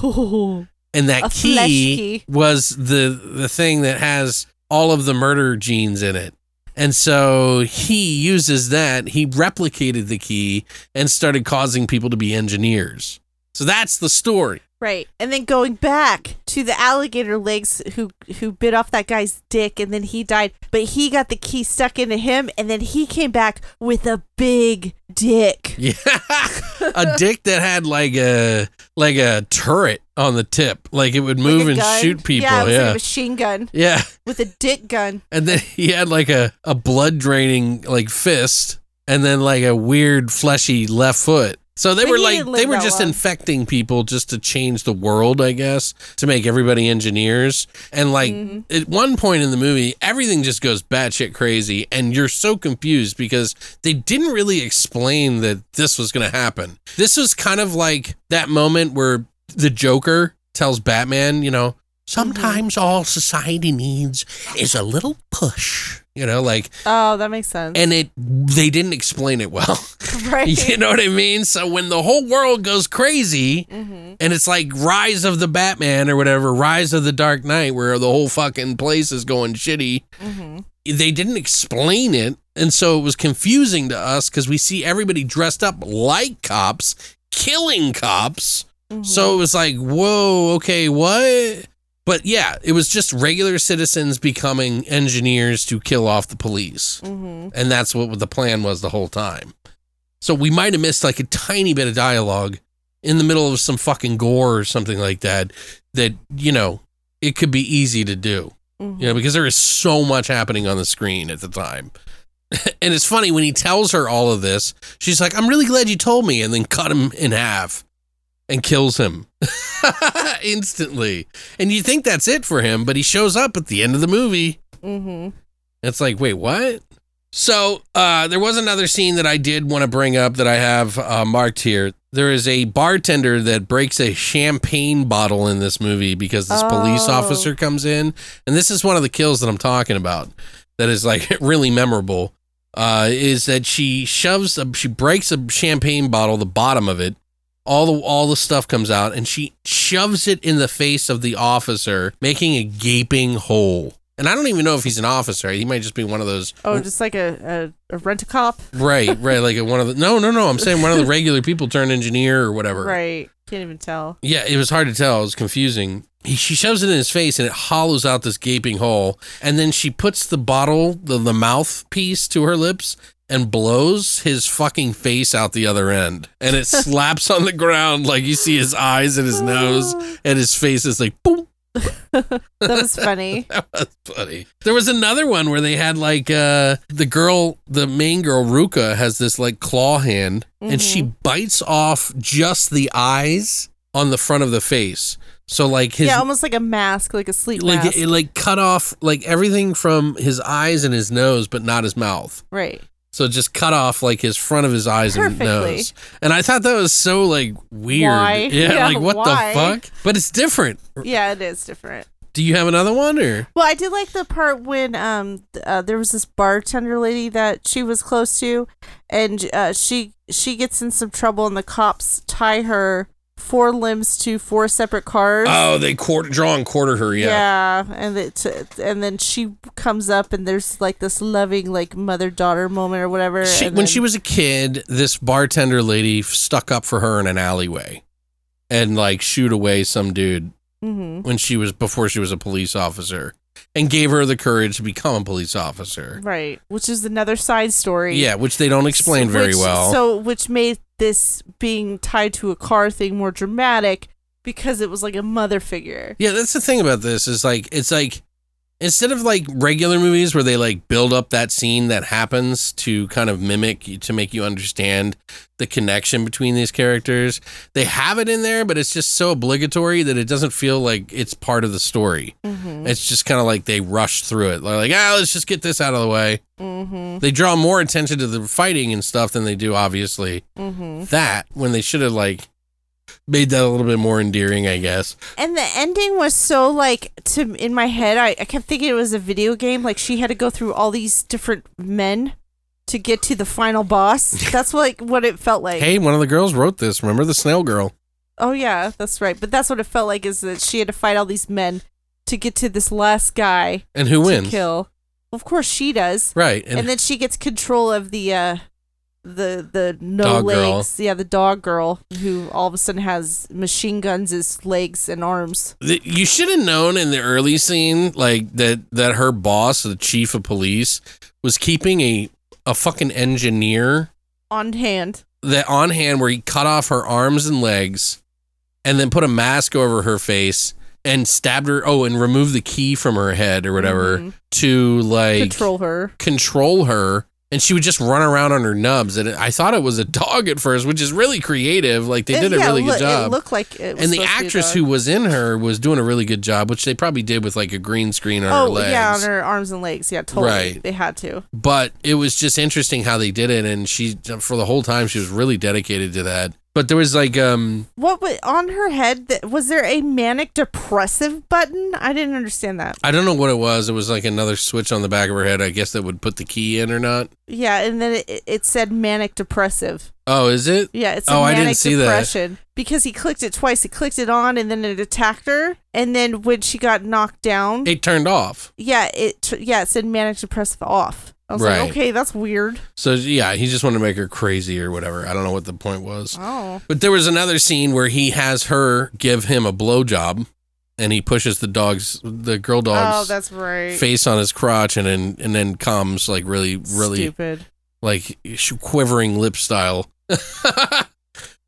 and that key, key. was the the thing that has all of the murder genes in it. And so he uses that, he replicated the key and started causing people to be engineers. So that's the story. Right. And then going back to the alligator legs who who bit off that guy's dick and then he died, but he got the key stuck into him and then he came back with a big dick. Yeah. a dick that had like a like a turret on the tip. Like it would move Like and shoot people. Yeah, it was Yeah. like a machine gun yeah. with a dick gun. And then he had like a, a blood draining like fist and then like a weird fleshy left foot. So they But were like they were just infecting people just to change the world, I guess, to make everybody engineers. And like Mm-hmm. at one point in the movie, everything just goes batshit crazy, and you're so confused because they didn't really explain that this was going to happen. This was kind of like that moment where the Joker tells Batman, you know, sometimes all society needs is a little push. You know, like, Oh, that makes sense. and it they didn't explain it well. right. you know what I mean? So when the whole world goes crazy Mm-hmm. and it's like Rise of the Batman or whatever, Rise of the Dark Knight, where the whole fucking place is going shitty, Mm-hmm. they didn't explain it. And so it was confusing to us because we see everybody dressed up like cops, killing cops. Mm-hmm. So it was like, whoa, okay, what? But yeah, it was just regular citizens becoming engineers to kill off the police. Mm-hmm. And that's what the plan was the whole time. So we might have missed like a tiny bit of dialogue in the middle of some fucking gore or something like that, that, you know, it could be easy to do. Mm-hmm. You know, because there is so much happening on the screen at the time. and it's funny when he tells her all of this, she's like, I'm really glad you told me, and then cut him in half and kills him instantly. And you think that's it for him, but he shows up at the end of the movie. Mm-hmm. It's like, wait, what? So uh, there was another scene that I did want to bring up that I have uh, marked here. There is a bartender that breaks a champagne bottle in this movie because this police Oh. officer comes in, and this is one of the kills that I'm talking about. That is like really memorable. Uh, is that she shoves a, she breaks a champagne bottle, the bottom of it, all the all the stuff comes out, and she shoves it in the face of the officer, making a gaping hole. And I don't even know if he's an officer. He might just be one of those. Oh, just like a, a, a rent a cop. Right, right. Like one of the. No, no, no. I'm saying one of the regular people turned engineer or whatever. Right. Can't even tell. Yeah, it was hard to tell. It was confusing. He, she shoves it in his face and it hollows out this gaping hole. And then she puts the bottle, the, the mouthpiece to her lips and blows his fucking face out the other end. And it slaps on the ground like you see his eyes and his nose and his face is like boom. That was funny. That was funny. There was another one where they had like uh the girl, the main girl, Ruka, has this like claw hand and she Mm-hmm. bites off just the eyes on the front of the face. So like his yeah, almost like a mask, like a sleep like mask. it, like cut off like everything from his eyes and his nose, but not his mouth. right. So just cut off like his front of his eyes Perfectly. and nose. And I thought that was so like weird. Why? Yeah, Yeah, like what why? the fuck? But it's different. Yeah, it is different. Do you have another one or? Well, I did like the part when um uh, there was this bartender lady that she was close to, and uh, she she gets in some trouble, and the cops tie her four limbs to four separate cars. Oh, they quarter draw and quarter her. Yeah. Yeah, and it, and then she comes up, and there's like this loving like mother daughter moment or whatever. She, when then- she was a kid, this bartender lady stuck up for her in an alleyway, and like shoot away some dude Mhm. when she was before she was a police officer, and gave her the courage to become a police officer. right, which is another side story. Yeah, which they don't explain very well. So, which made this being tied to a car thing more dramatic because it was like a mother figure. Yeah, that's the thing about this is like it's like instead of like regular movies where they like build up that scene that happens to kind of mimic to make you understand the connection between these characters, they have it in there, but it's just so obligatory that it doesn't feel like it's part of the story. Mm-hmm. It's just kind of like they rush through it. They're like, ah, let's just get this out of the way. Mm-hmm. They draw more attention to the fighting and stuff than they do, obviously, Mm-hmm. that when they should have like made that a little bit more endearing, I guess. And the ending was so like to in my head. I, I kept thinking it was a video game. Like she had to go through all these different men to get to the final boss. That's like what it felt like. Hey, one of the girls wrote this. Remember the snail girl? Oh yeah, that's right. But that's what it felt like is that she had to fight all these men to get to this last guy And who wins? kill. Of course she does. Right. And, And, then she gets control of the uh the the no Dog girl. legs. Yeah, the dog girl who all of a sudden has machine guns as legs and arms. the, you should have known in the early scene, like that that her boss, the chief of police, was keeping a a fucking engineer On hand. that on hand where he cut off her arms and legs, and then put a mask over her face and stabbed her. Oh, and removed the key from her head or whatever Mhm. to like Control her. control her and she would just run around on her nubs and I thought it was a dog at first which is really creative like they It- did a yeah, really good job It looked like it was and the supposed to be a actress who was in her was doing a really good job which they probably did with like a green screen on her Oh legs yeah, on her arms and legs. Yeah, totally. Right. They had to. but it was just interesting how they did it and she for the whole time she was really dedicated to that but there was like um What was on her head? That was there a manic depressive button? I didn't understand that. I don't know what it was it was like another switch on the back of her head I guess that would put the key in or not Yeah, and then it, it said manic depressive. oh is it Yeah, it's Oh, I didn't see that. depression because he clicked it twice. He clicked it on, and then it attacked her. And then when she got knocked down, it turned off yeah, it yeah it said manic depressive off. I was Right. like, okay, that's weird. so yeah he just wanted to make her crazy or whatever I don't know what the point was Oh, But there was another scene where he has her give him a blowjob, and he pushes the dog's, the girl dog's oh, dog's that's right. face on his crotch, and then and then comes like really, really Stupid. like quivering lip style.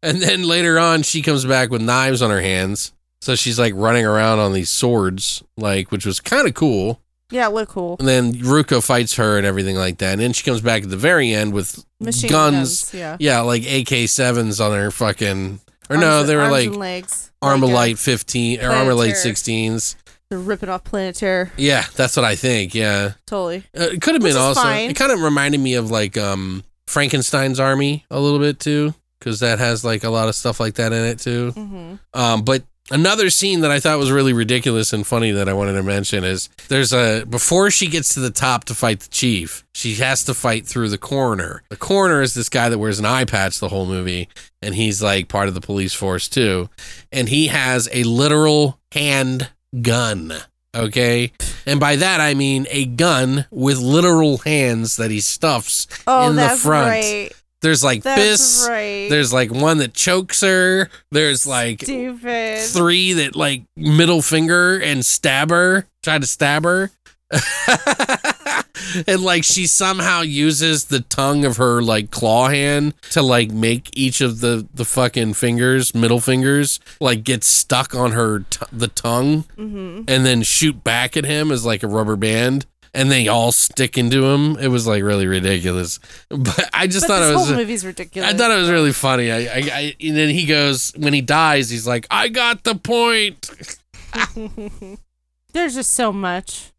and then later on, she comes back with knives on her hands, so she's like running around on these swords, like which was kind of cool. Yeah, it looked cool. And then Ruka fights her and everything like that, and then she comes back at the very end with Machine guns. guns. Yeah. Yeah, like AK sevens on her fucking. Or no, they were arms like and legs. Armor Like, uh, Light 15 or ArmaLite Planetary. 16s. They're ripping off Planet Terror. Yeah, that's what I think. Yeah. Totally. Uh, it could have Which been is also. fine. It kind of reminded me of like um Frankenstein's Army a little bit too cuz that has like a lot of stuff like that in it too. hmm Um but another scene that I thought was really ridiculous and funny that I wanted to mention is there's a before she gets to the top to fight the chief, she has to fight through the coroner. The coroner is this guy that wears an eye patch the whole movie and he's like part of the police force too. And he has a literal hand gun. Okay. And by that I mean a gun with literal hands that he stuffs Oh, in the front. right. There's like That's fists. right. There's like one that chokes her. There's like Stupid. three that like middle finger and stab her, try to stab her. and like she somehow uses the tongue of her like claw hand to like make each of the the fucking fingers, middle fingers, like get stuck on her t- the tongue hmm and then shoot back at him as like a rubber band. And they all stick into him. It was like really ridiculous, but I just But thought this it was. whole movie's ridiculous. I thought it was really funny. I, I, I, and then he goes when he dies, he's like, "I got the point." There's just so much.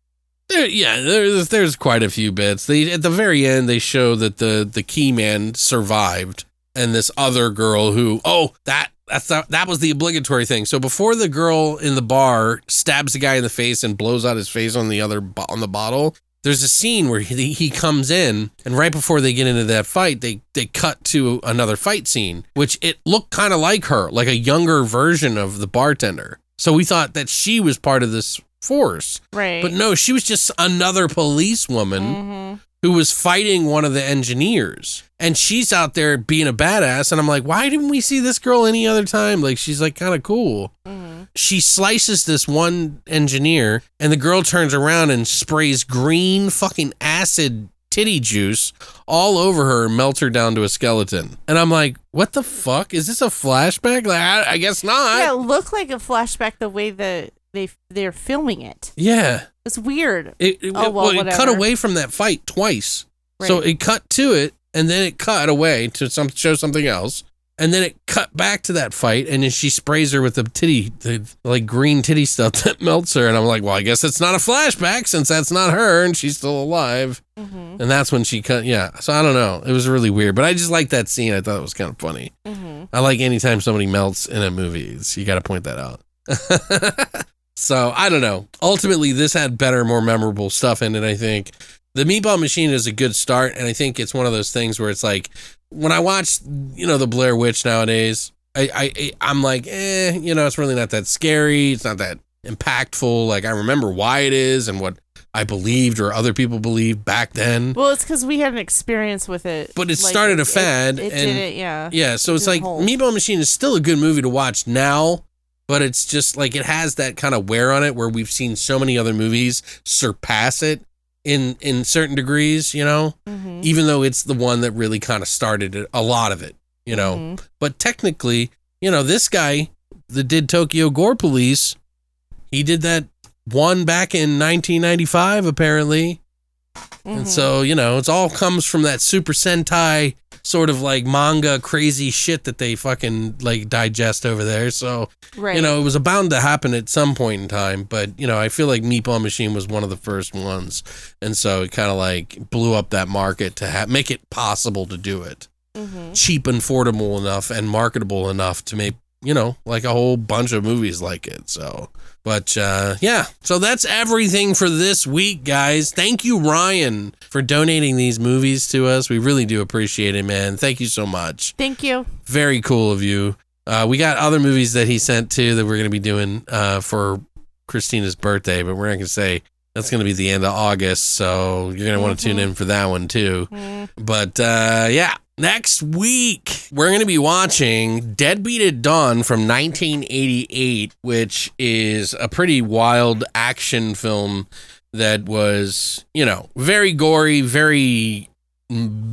There, yeah, there's there's quite a few bits. They at the very end they show that the the key man survived, and this other girl who oh that that's the, that was the obligatory thing. So before the girl in the bar stabs the guy in the face and blows out his face on the other on the bottle, there's a scene where he, he comes in and right before they get into that fight, they they cut to another fight scene, which it looked kind of like her, like a younger version of the bartender. So we thought that she was part of this force. Right. But no, she was just another policewoman hmm who was fighting one of the engineers. And she's out there being a badass. And I'm like, why didn't we see this girl any other time? Like, she's like kind of cool. hmm She slices this one engineer, and the girl turns around and sprays green fucking acid titty juice all over her and melts her down to a skeleton. And I'm like, what the fuck? Is this a flashback? Like, I, I guess not. Yeah, it looked like a flashback the way that they they're filming it. Yeah. It's weird. It, it, Oh, well, well, it cut away from that fight twice. Right. So it cut to it and then it cut away to some show something else. And then it cut back to that fight and then she sprays her with the titty, the like green titty stuff that melts her. And I'm like, well, I guess it's not a flashback since that's not her and she's still alive. Mm-hmm. And that's when she cut. Yeah. So I don't know. It was really weird, but I just like that scene. I thought it was kind of funny. Mm-hmm. I like anytime somebody melts in a movie. It's- you got to point that out. so I don't know. Ultimately, this had better, more memorable stuff in it. I think the Meatball Machine is a good start, and I think it's one of those things where it's like when I watch, you know, the Blair Witch nowadays, I, I I'm like, eh, you know, it's really not that scary. It's not that impactful. Like I remember why it is and what I believed or other people believed back then. Well, it's because we had an experience with it. But it Like, started a it- fad, It, and- did it, yeah. Yeah, so it's like hold. Meatball Machine is still a good movie to watch now, but it's just like it has that kind of wear on it where we've seen so many other movies surpass it in in certain degrees, you know, Mhm. even though it's the one that really kind of started it, a lot of it, you know. Mhm. But technically, you know, this guy that did Tokyo Gore Police, he did that one back in 1995 apparently. And Mhm. so, you know, it's all comes from that Super Sentai sort of like manga crazy shit that they fucking like digest over there. So, right. you know, it was bound to happen at some point in time, but you know, I feel like Meatball Machine was one of the first ones. And so it kind of like blew up that market to ha- make it possible to do it. Mhm. Cheap and affordable enough and marketable enough to make, you know, like a whole bunch of movies like it. So, but uh, yeah, so that's everything for this week, guys. Thank you, Ryan, for donating these movies to us. We really do appreciate it, man. Thank you so much. Thank you. Very cool of you. Uh, we got other movies that he sent too that we're going to be doing uh, for Christina's birthday, but we're not going to say that's going to be the end of August. So you're going to want to tune in for that one too. Mm. But uh, yeah, next week we're going to be watching Deadbeat at Dawn from 1988, which is a pretty wild action film that was, you know, very gory, very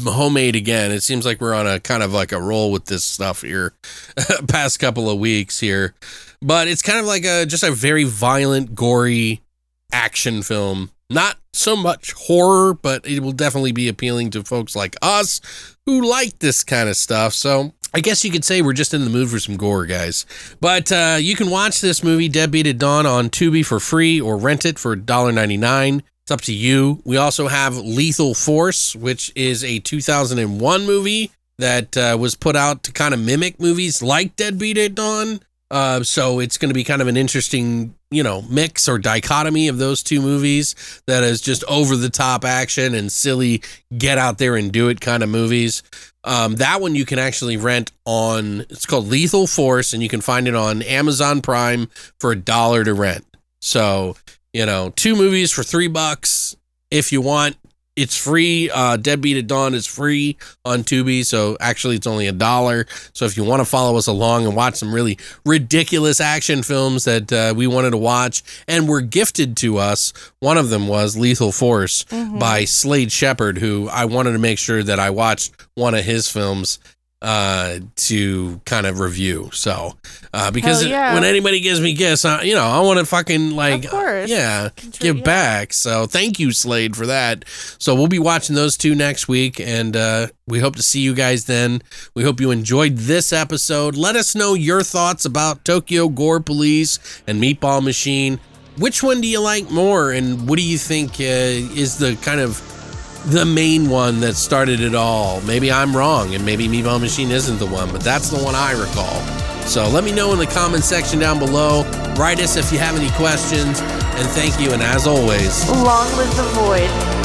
homemade again. It seems like we're on a kind of like a roll with this stuff here past couple of weeks here. But it's kind of like a just a very violent, gory action film. Not so much horror, but it will definitely be appealing to folks like us who like this kind of stuff. So I guess you could say we're just in the mood for some gore, guys. But uh, you can watch this movie, Deadbeat at Dawn, on Tubi for free or rent it for $1.99. It's up to you. We also have Lethal Force, which is a 2001 movie that uh, was put out to kind of mimic movies like Deadbeat at Dawn. Uh, so it's going to be kind of an interesting, you know, mix or dichotomy of those two movies that is just over the top action and silly, get out there and do it kind of movies. Um, that one you can actually rent on, it's called Lethal Force, and you can find it on Amazon Prime for a dollar to rent. So, you know, two movies for three bucks if you want. It's free. Uh, Deadbeat at Dawn is free on Tubi, so actually it's only a dollar. So if you want to follow us along and watch some really ridiculous action films that uh, we wanted to watch and were gifted to us, one of them was Lethal Force by Slade Shepard, who I wanted to make sure that I watched one of his films uh to kind of review. So uh because yeah. when anybody gives me gifts uh, you know i want to fucking like Of course. yeah give back. So thank you slade for that. So we'll be watching those two next week and uh we hope to see you guys then. We hope you enjoyed this episode. Let us know your thoughts about tokyo gore police and meatball machine. Which one do you like more and what do you think uh, is the kind of the main one that started it all. Maybe I'm wrong, and maybe Meatball Machine isn't the one, but that's the one I recall. So let me know in the comment section down below. Write us if you have any questions, and thank you. And as always, Long live the void.